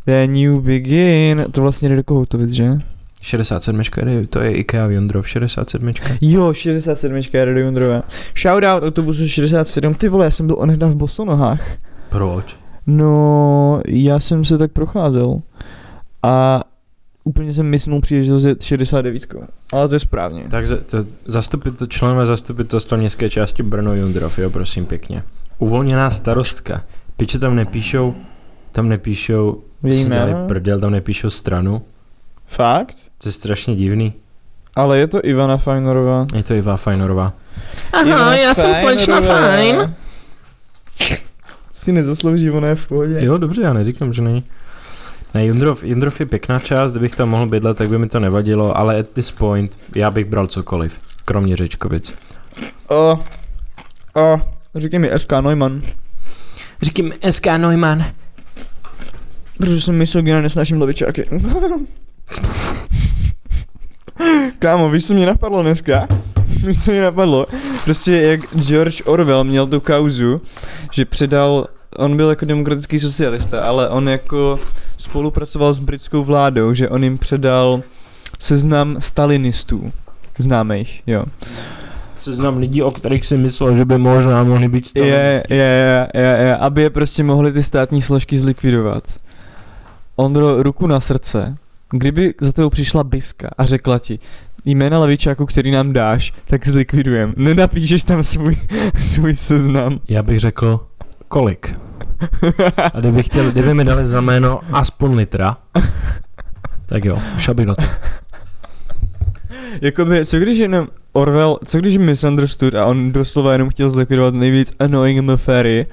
then you begin. To vlastně jde do Kohoutovic, že? 67. je- to je IKEA v Jondrov, 67. Jo, 67 je do Jundrova. Shoutout autobusu 67. Ty vole, já jsem byl onehda v Bosonohách. Proč? No, já jsem se tak procházel. A úplně jsem myslel příležitost je 69. Ale to je správně. Takže to zastupit, členové zastupitelstva městské části Brno Jondrov, jo, prosím pěkně. Uvolněná starostka. Piče tam nepíšou, tam nepíšou, jméno? prdel, tam nepíšou stranu. Fakt? To je strašně divný. Ale je to Ivana Fajnorová. Je to Iva Fajnorová. Aha, já jsem slečna fajn. Si nezaslouží, ona je v pohodě. Jo, dobře, já neříkám, že není. Ne, Jundrov, Jundrov je pěkná část, kdybych tam mohl bydlet, tak by mi to nevadilo, ale at this point já bych bral cokoliv, kromě Řečkovic. O, o, říkej mi FK Neumann. Říkám SK Neumann. Protože jsem myslel, že nesnáším levičáky. Kámo, víš, co mě napadlo dneska? Víš, co mě napadlo? Prostě jak George Orwell měl tu kauzu, že předal, on byl jako demokratický socialista, ale on jako spolupracoval s britskou vládou, že on jim předal seznam stalinistů, známých, jo. Seznam lidí, o kterých si myslel, že by možná mohli být Je, je, je, je, je, aby je prostě mohli ty státní složky zlikvidovat. Ondro, ruku na srdce, kdyby za tebou přišla Biska a řekla ti, jména levičáku, který nám dáš, tak zlikvidujem. Nenapíšeš tam svůj, svůj seznam. Já bych řekl, kolik? A kdyby, chtěl, kdyby mi dali za jméno aspoň litra, tak jo, do toho. Jakoby, co když jenom Orwell, co když misunderstood a on doslova jenom chtěl zlikvidovat nejvíc annoying maféry,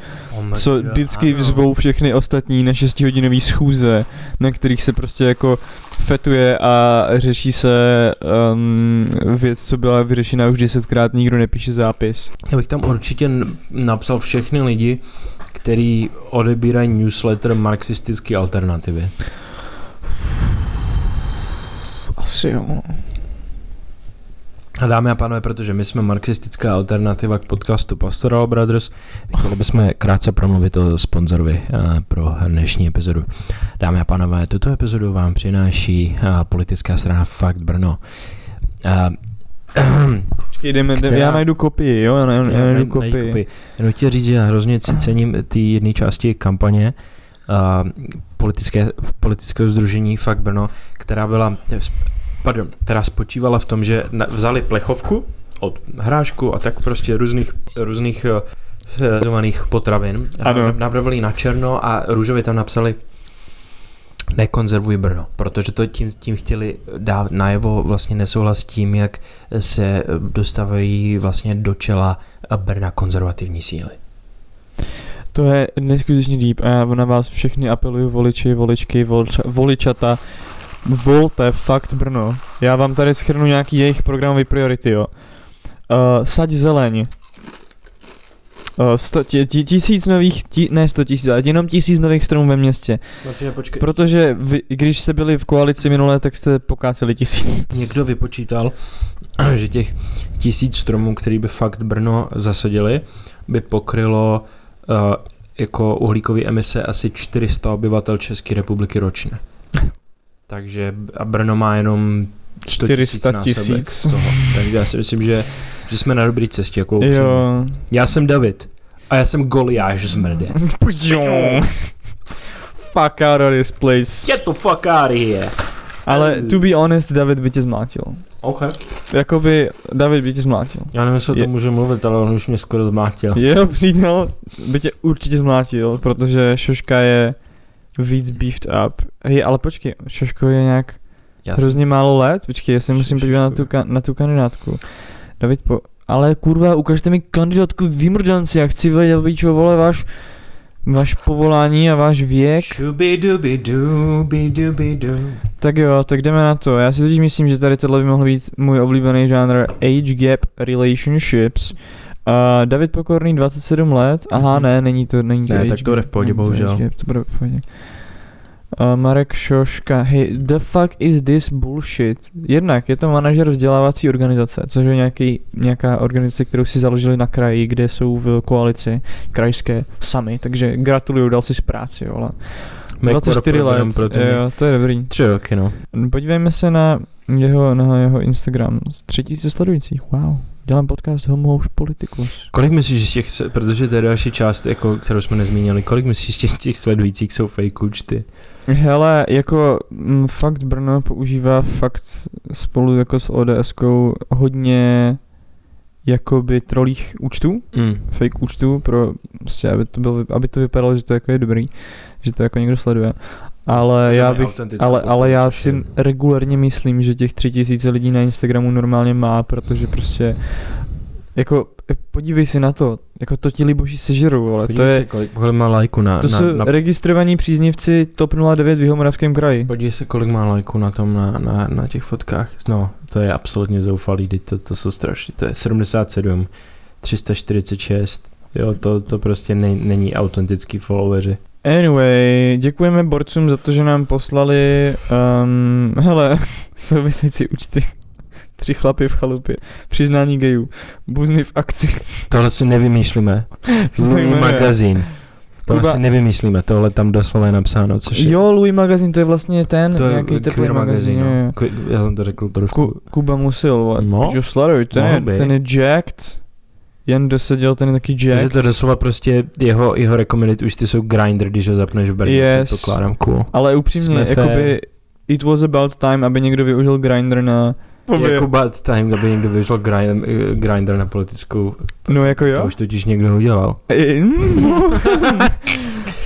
co vždycky vzvou všechny ostatní na 6 hodinový schůze, na kterých se prostě jako fetuje a řeší se um, věc, co byla vyřešena už desetkrát, nikdo nepíše zápis. Já bych tam určitě napsal všechny lidi, který odebírají newsletter marxistické alternativy. Asi jo. A dámy a pánové, protože my jsme marxistická alternativa k podcastu Pastoral Brothers, chtěli bychom krátce promluvit o sponzorovi eh, pro dnešní epizodu. Dámy a pánové, tuto epizodu vám přináší eh, politická strana Fakt Brno. Eh, Počkej, jdeme, Která- já najdu kopii, jo, já, já, já najdu kopii. Jenom chtěl říct, že hrozně si cením ty jedné části kampaně politické, politického združení Fakt Brno, která byla, pardon, která spočívala v tom, že vzali plechovku od hrášku a tak prostě různých, různých uh, zvaných potravin. Ano. Napravili na černo a růžově tam napsali nekonzervuj Brno, protože to tím, tím chtěli dát najevo vlastně nesouhlas s tím, jak se dostávají vlastně do čela Brna konzervativní síly. To je neskutečně deep a já na vás všechny apeluju voliči, voličky, volča, voličata. Volte fakt Brno. Já vám tady schrnu nějaký jejich programový priority, jo. Uh, saď zeleň. Uh, sto, tí, tí, tisíc nových, tí, ne sto tisíc, ale jenom tisíc nových stromů ve městě. Protože počkej, Protože vy, když jste byli v koalici minulé, tak jste pokáceli tisíc. někdo vypočítal, že těch tisíc stromů, který by fakt Brno zasadili, by pokrylo uh, jako uhlíkové emise asi 400 obyvatel České republiky ročně. Takže a Brno má jenom 100 400 násobek tisíc. Takže já si myslím, že, že jsme na dobré cestě. Jako. Jo. Já jsem David. A já jsem Goliáš z mrde. Fuck out of this place. Get the fuck out of here. Ale to be honest, David by tě zmlátil. OK. Jakoby David by tě zmlátil. Já nevím, jestli o tom můžu mluvit, ale on už mě skoro zmátil. Jeho přítel by tě určitě zmlátil, protože Šoška je víc beefed up. Hej, ale počkej, Šoško je nějak Já jsem, hrozně málo let, počkej, já se musím podívat na tu, na tu kandidátku. David po... Ale kurva, ukažte mi kandidátku vymrdanci, já chci vědět, pičo, vole, váš, váš povolání a váš věk. Tak jo, tak jdeme na to. Já si totiž myslím, že tady tohle by mohl být můj oblíbený žánr Age Gap Relationships. Uh, David Pokorný, 27 let. Aha, Mhm. ne, není to, není to Ne, age tak to bude v pohodě, bohužel. to bude v pohodě. Uh, Marek Šoška, hey, the fuck is this bullshit? Jednak je to manažer vzdělávací organizace, což je nějaký, nějaká organizace, kterou si založili na kraji, kde jsou v koalici krajské sami, takže gratuluju, dal si z práci, ale Make 24 for a let, pro jo, to je dobrý. Tři roky, no. Podívejme se na jeho, na jeho Instagram. Tři tisíce sledujících, wow. Dělám podcast Homo Politicus. Kolik myslíš z těch, se- protože to je další část, jako, kterou jsme nezmínili, kolik myslíš z těch, těch sledujících jsou fake účty? Hele, jako m, fakt Brno používá fakt spolu jako s ODSkou hodně jakoby trolích účtů, Mm. fake účtů, pro, prostě, aby to, bylo, aby to vypadalo, že to jako je dobrý, že to jako někdo sleduje. Ale já bych, ale, ale já si regulérně myslím, že těch tři tisíce lidí na Instagramu normálně má, protože prostě jako podívej si na to, jako to ti liboši sežerou, ale to Podívej je, se, kolik, kolik má lajku na, to na, jsou na, registrovaní příznivci TOP 09 v Jihomoravském kraji. Podívej se, kolik má lajku na tom, na, na, na těch fotkách. No, to je absolutně zoufalý, to, to jsou strašný. To je 77, 346, jo, to, to prostě ne, není autentický followeri. Anyway, děkujeme borcům za to, že nám poslali, um, hele, související účty. Tři chlapy v chalupě. Přiznání gejů. Buzny v akci. Tohle si nevymýšlíme. Louis magazín. Tohle Kuba- si nevymýšlíme, tohle tam doslova je napsáno, což je... Jo, Louis magazín, to je vlastně ten, to je nějaký teplý magazín. magazín, no. Já jsem to řekl trošku. Ku, Kuba Musil. No. Jo, sleduj, ten je, ten je jacked. Jan doseděl, ten taky Takže jacked. to doslova prostě jeho, jeho recommended už ty jsou grinder, když ho zapneš v Brně, Yes. předpokládám, cool. Ale upřímně, Jsme jakoby, it was about time, aby někdo využil Grindr na... Jako bad time, aby někdo vyšel grind, grinder na politickou, No jako to jo. už totiž někdo udělal.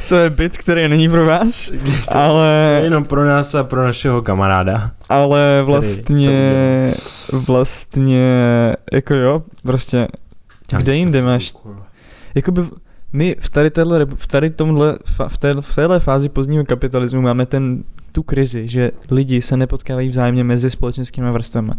To je bit, který není pro vás, ale, Jenom pro nás a pro našeho kamaráda. ale to vlastně, vlastně, jako jo, prostě, Kde jinde máš- jakoby my v tady, téhle, v tady tomhle, v, té, v téhle fázi pozdního kapitalismu máme ten, tu krizi, že lidi se nepotkávají vzájemně mezi společenskými vrstvami.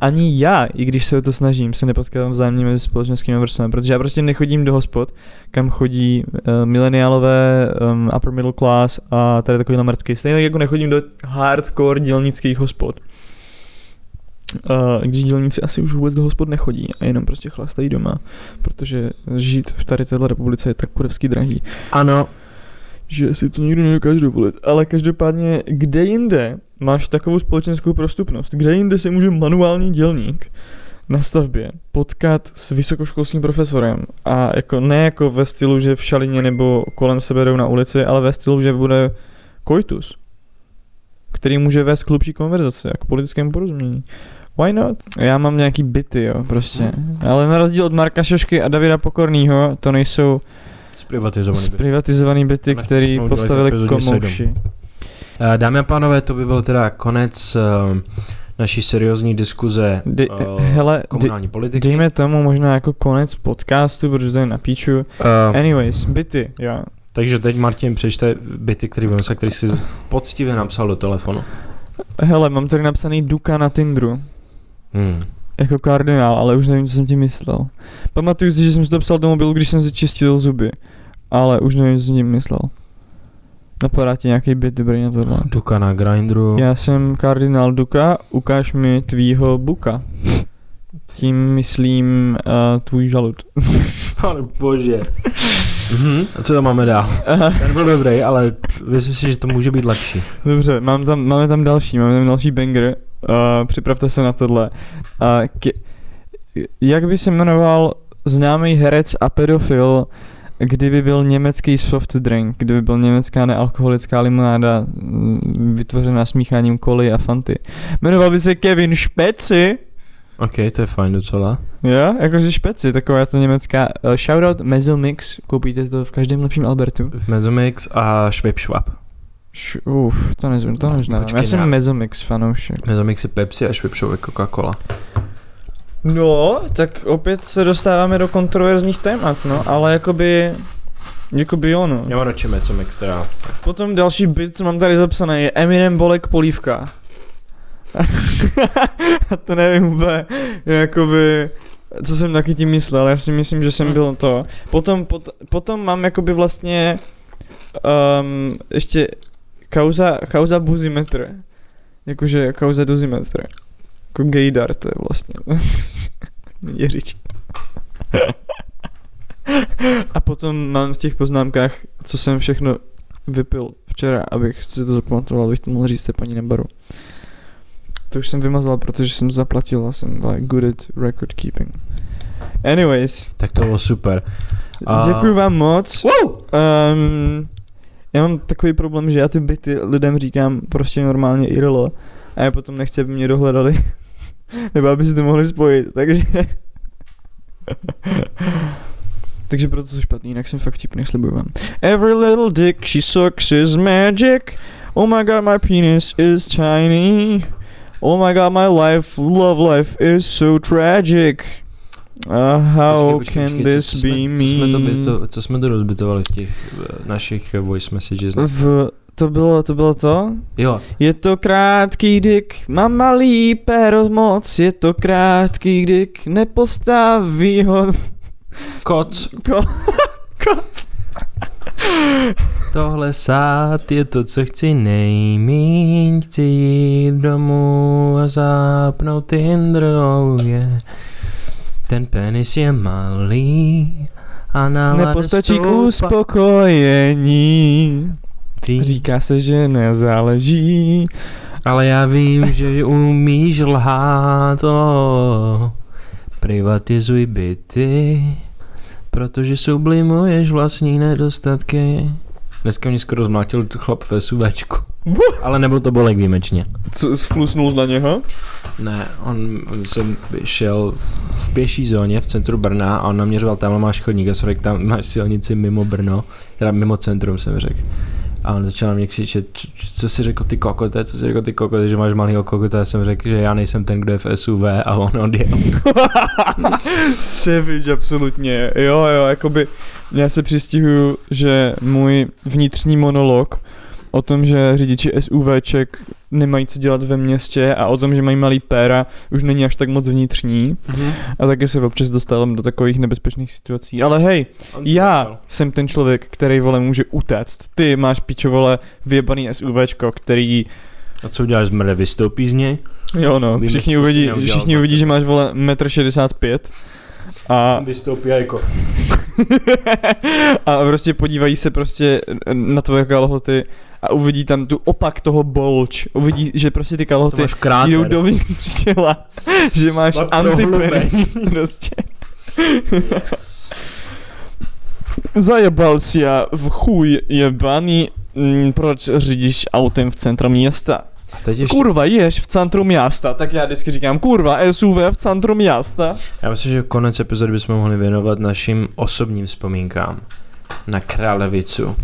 Ani já, i když se o to snažím, se nepotkávám vzájemně mezi společenskými vrstvami, protože já prostě nechodím do hospod, kam chodí uh, mileniálové, um, upper middle class a tady takovýhle mrtky. Stejně tak jako nechodím do hardcore dělnických hospod. Uh, když dělníci asi už vůbec do hospod nechodí a jenom prostě chlastají doma, protože žít v tady téhle republice je tak kurevský drahý, Ano, že si to nikdo nedokáže dovolit. Ale každopádně, kde jinde máš takovou společenskou prostupnost? Kde jinde se může manuální dělník na stavbě potkat s vysokoškolským profesorem a jako ne jako ve stylu, že v šalině nebo kolem sebe jdou na ulici, ale ve stylu, že bude koitus, který může vést k hlubší konverzaci a k politickému porozumění. Why not? Já mám nějaký byty, jo, prostě. Ale na rozdíl od Marka Šošky a Davida Pokornýho, to nejsou zprivatizovaný. byt. zprivatizovaný byty, který postavili komouši. Eh, Dámy a pánové, to by byl teda konec uh, naší seriózní diskuze Dej- uh, hele, komunální politiky. Dejme tomu možná jako konec podcastu, protože to je na píču. Uh, Anyways, byty, jo. takže teď Martin přečte byty, který vymyslel, který si poctivě napsal do telefonu. Hele, mám tady napsaný Duka na Tindru. Hmm. Jako kardinál, ale už nevím, co jsem tím myslel. Pamatuju si, že jsem si to psal do mobilu, když jsem si čistil zuby. Ale už nevím, co jsem tím myslel. Napadá ti nějaký byt dobrý na tohle. Duka na grindru. Já jsem kardinál Duka, ukáž mi tvýho buka. Tím myslím uh, tvůj žalud. Pane bože. Mhm. A co tam máme dál? Ten byl dobrý, ale myslím si, že to může být lepší. Dobře, mám tam, máme tam další, máme tam další banger. Uh, připravte se na tohle. Uh, k, jak by se jmenoval známý herec a pedofil, kdyby byl německý soft drink, kdyby byl německá nealkoholická limonáda mm, vytvořená smícháním koly a fanty. Jmenoval by se Kevin Špeci, OK, to je fajn docela. jo, jakože Špeci, taková to německá. Uh, shoutout Mezomix, koupíte to v každém lepším Albertu. V Mezomix a Schwab. Š, uf, to nezvím, to neznám. Počkej, Já jsem ne. Mezomix fanoušek. Mezomix je Pepsi a Schwab je Coca-Cola. No, tak opět se dostáváme do kontroverzních témat, no, ale jakoby, jakoby jo, no. Já mám radši Mezomix teda. Potom další bit, co mám tady zapsané, je Eminem Bolek Polívka. A to nevím úplně, jakoby, co jsem taky tím myslel, já si myslím, že jsem Hmm. byl to. Potom, pot, potom mám jakoby vlastně um, ještě kauza, kauza buzimetr. Jakože kauza dozimetr. Jako gaydar to je vlastně. Jeřič. A potom mám v těch poznámkách, co jsem všechno vypil včera, abych si to zapamatoval, abych to mohl říct té paní na baru. To už jsem vymazal, protože jsem zaplatil a jsem like, good at record keeping. Anyways, Tak to bylo super. A- děkuji vám moc. Wow! Um, já mám takový problém, že já ty byty lidem říkám prostě normálně IRL a já potom nechci, aby mě dohledali. Nebo aby si to mohli spojit, takže... takže proto jsou špatný, jinak jsem fakt vtipný, slibuju vám. Every little dick she sucks is magic. Oh my god, my penis is tiny. Oh my god, my life, love life is so tragic. Uh, how can this co, be me? co, jsme to, byto, co jsme to rozbitovali v těch eh, našich eh, voice messages? V, to bylo, to bylo to? Jo, Je to krátký dick, mám malý péro moc, je to krátký dick, nepostaví ho koc. ko, koc. Tohle sát je to, co chci nejmíň. Chci jít domů a zapnout Tinder, oh yeah. Ten penis je malý a nálada Nepostačí k uspokojení. Ví- Říká se, že nezáleží. Ale já vím, že umíš lhát, oh. Privatizuj byty, protože sublimuješ vlastní nedostatky. Dneska mě skoro zmlátil chlap v SUVčku. Ale nebyl to bolek výjimečně. Co, sflusnul na něho? Ne, on, on jsem šel v pěší zóně v centru Brna a on naměřoval, tam máš chodník a jsem řekl, tam máš silnici mimo Brno, teda mimo centrum jsem řekl. A on začal mě křičet, "Č- č- co si řekl ty kokote, co si řekl ty kokote, že máš malýho kokota, já jsem řekl, že já nejsem ten, kdo je v SUV a on odjel. Savage, absolutně. Jo, jo, jakoby já se přistihuju, že můj vnitřní monolog o tom, že řidiči SUVček nemají co dělat ve městě a o tom, že mají malý péra, už není až tak moc vnitřní. A taky se občas dostávám do takových nebezpečných situací. Ale hej, já jsem ten člověk, který vole může utéct. Ty máš pičo vole vyjebaný SUVčko, který A co uděláš zmrde, vystoupí z něj? Jo no, Vím, všichni uvidí, všichni uvidí, 20. že máš vole 1,65 m a, Vystoupí a jako... a prostě podívají se prostě na tvoje kalhoty a uvidí tam tu opak toho bolč. Uvidí, že prostě ty kalhoty jdou dovnitř těla, že máš Má antipenis prostě. Zajebal si já v chuj jebaný, mm, proč řídíš autem v centru města? A teď ještě, Kurva, ješ v centru města, tak já vždycky říkám, kurva, SUV v centru města. já myslím, že konec epizody bychom mohli věnovat našim osobním vzpomínkám na králevicu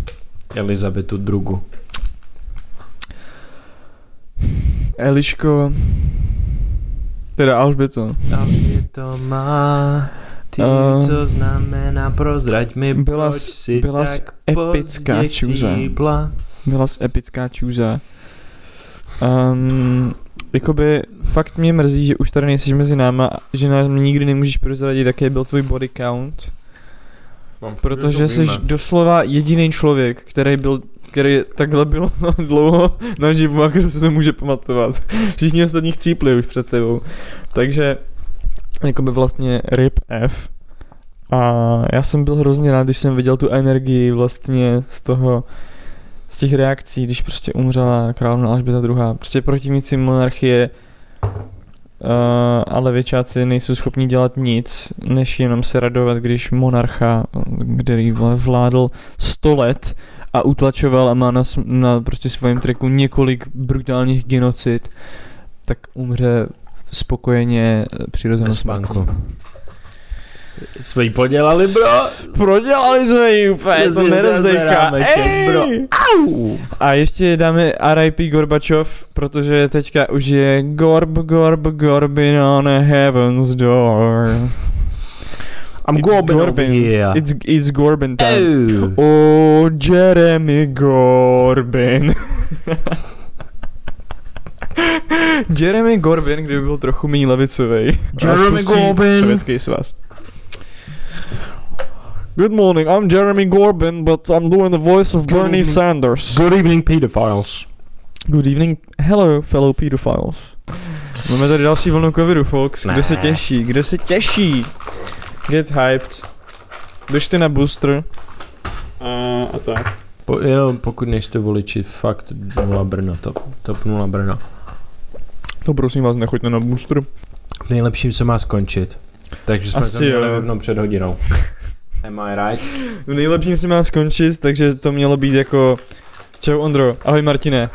Elizabetu II. Eliško, teda Alžběto, Alžbě to má, ty Eh, co znamená prozrať mi, byla proč jsi- si byla tak epická čůza. byla epická čůza. Um, jakoby fakt mě mrzí, že už tady nejsi mezi náma, že nám nikdy nemůžeš prozradit, jaký byl tvůj body count, protože jsi doslova jediný člověk, který byl který takhle byl dlouho naživu a kdo se to může pamatovat. Všichni ostatní chcípli už před tebou. Takže jakoby vlastně RIP F. A já jsem byl hrozně rád, když jsem viděl tu energii vlastně z toho, z těch reakcí, když prostě umřela královna Alžběta II. Prostě protivníci monarchie Uh, ale věčáci nejsou schopni dělat nic, než jenom se radovat, když monarcha, který vládl 100 let a utlačoval a má na, na prostě svém treku několik brutálních genocid, tak umře spokojeně přirozenou spánku. Jsme jí podělali, bro. Prodělali jsme ji úplně, to je nerozdejka. rámeček, bro. Ej! A ještě dáme RIP Gorbačov, protože teďka už je Gorb, Gorb, Gorbin on a heaven's door. I'm It's Gorbin over Gorbin. here. It's, it's Gorbin time. Ew. Oh, Jeremy Gorbin. Jeremy Gorbin, kdyby byl trochu méně levicovej. Jeremy Corbyn. Sovětský svaz. Good morning, I'm Jeremy Corbyn, but I'm doing the voice of Good Bernie evening. Sanders. Good evening, pedophiles. Good evening, hello fellow pedophiles. Máme tady další vlnu covidu, folks. Kdo se těší? Kdo se těší? Get hyped. Běžte na booster. A, a tak. Po, jenom pokud nejste voliči, fakt 0 Brno, top, top 0 Brno. To prosím vás, nechoďte na booster. V nejlepším se má skončit. Takže jsme Asi to měli jo. před hodinou. Am I right? V nejlepším se má skončit, takže to mělo být jako... Čau Ondro, ahoj Martine.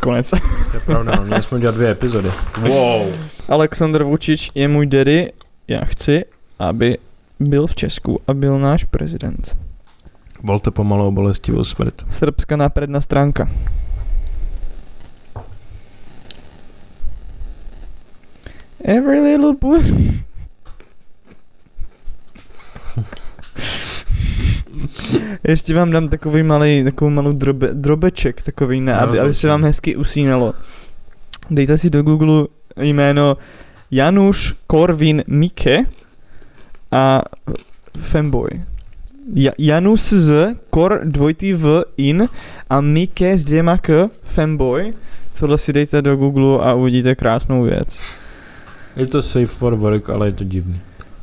Konec. To je pravda, no, měli jsme dělat dvě epizody. Wow. Aleksandr Vučič je můj daddy. Já chci, aby byl v Česku a byl náš prezident. Volte pomalou bolestivou smrt. Srbská nápredná stránka. Every little boy. Ještě vám dám takový malý, takovou malou drobe, drobeček, takový, ne, aby, aby se vám hezky usínalo. Dejte si do Google jméno Januš Korvin Mike a Femboy. Ja, Janus z, Kor dvojitý V, in a Mike s dvěma K, Femboy. Tohle si dejte do Google a uvidíte krásnou věc. Je to safe for work, ale je to divný.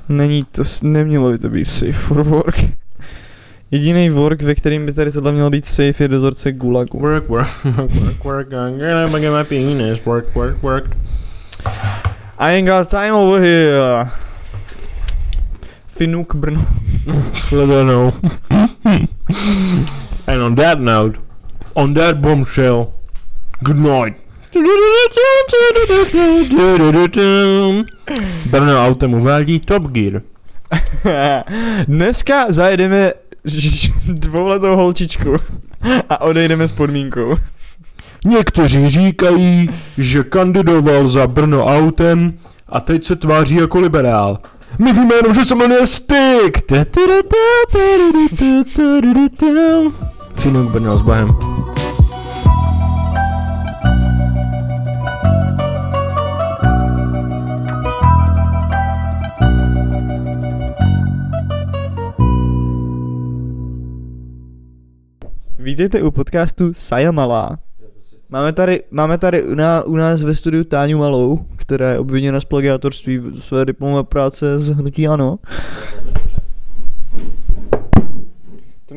Není to, nemělo by to být safe for work. Jediný work, ve kterým by tady tohle mělo být safe, je dozorce Gulagu. Work, work, work, work, work, I'm gonna get my penis, work, work, work. I ain't got time over here. Finuk Brno. Shledanou. And on that note, on that bombshell, good night. Brno autem uvádí Top Gear. Dneska zajedeme dvouletou holčičku a odejdeme s podmínkou. Někteří říkají, že kandidoval za Brno autem a teď se tváří jako liberál. My víme jenom, že se jmenuje Stick. Finuk Brno s Bohem. Vítejte u podcastu Saja Malá. Máme tady, máme tady u, nás, u nás ve studiu Táňu Malou, která je obviněna z plagiátorství své diplomové práce z Hnutí Ano.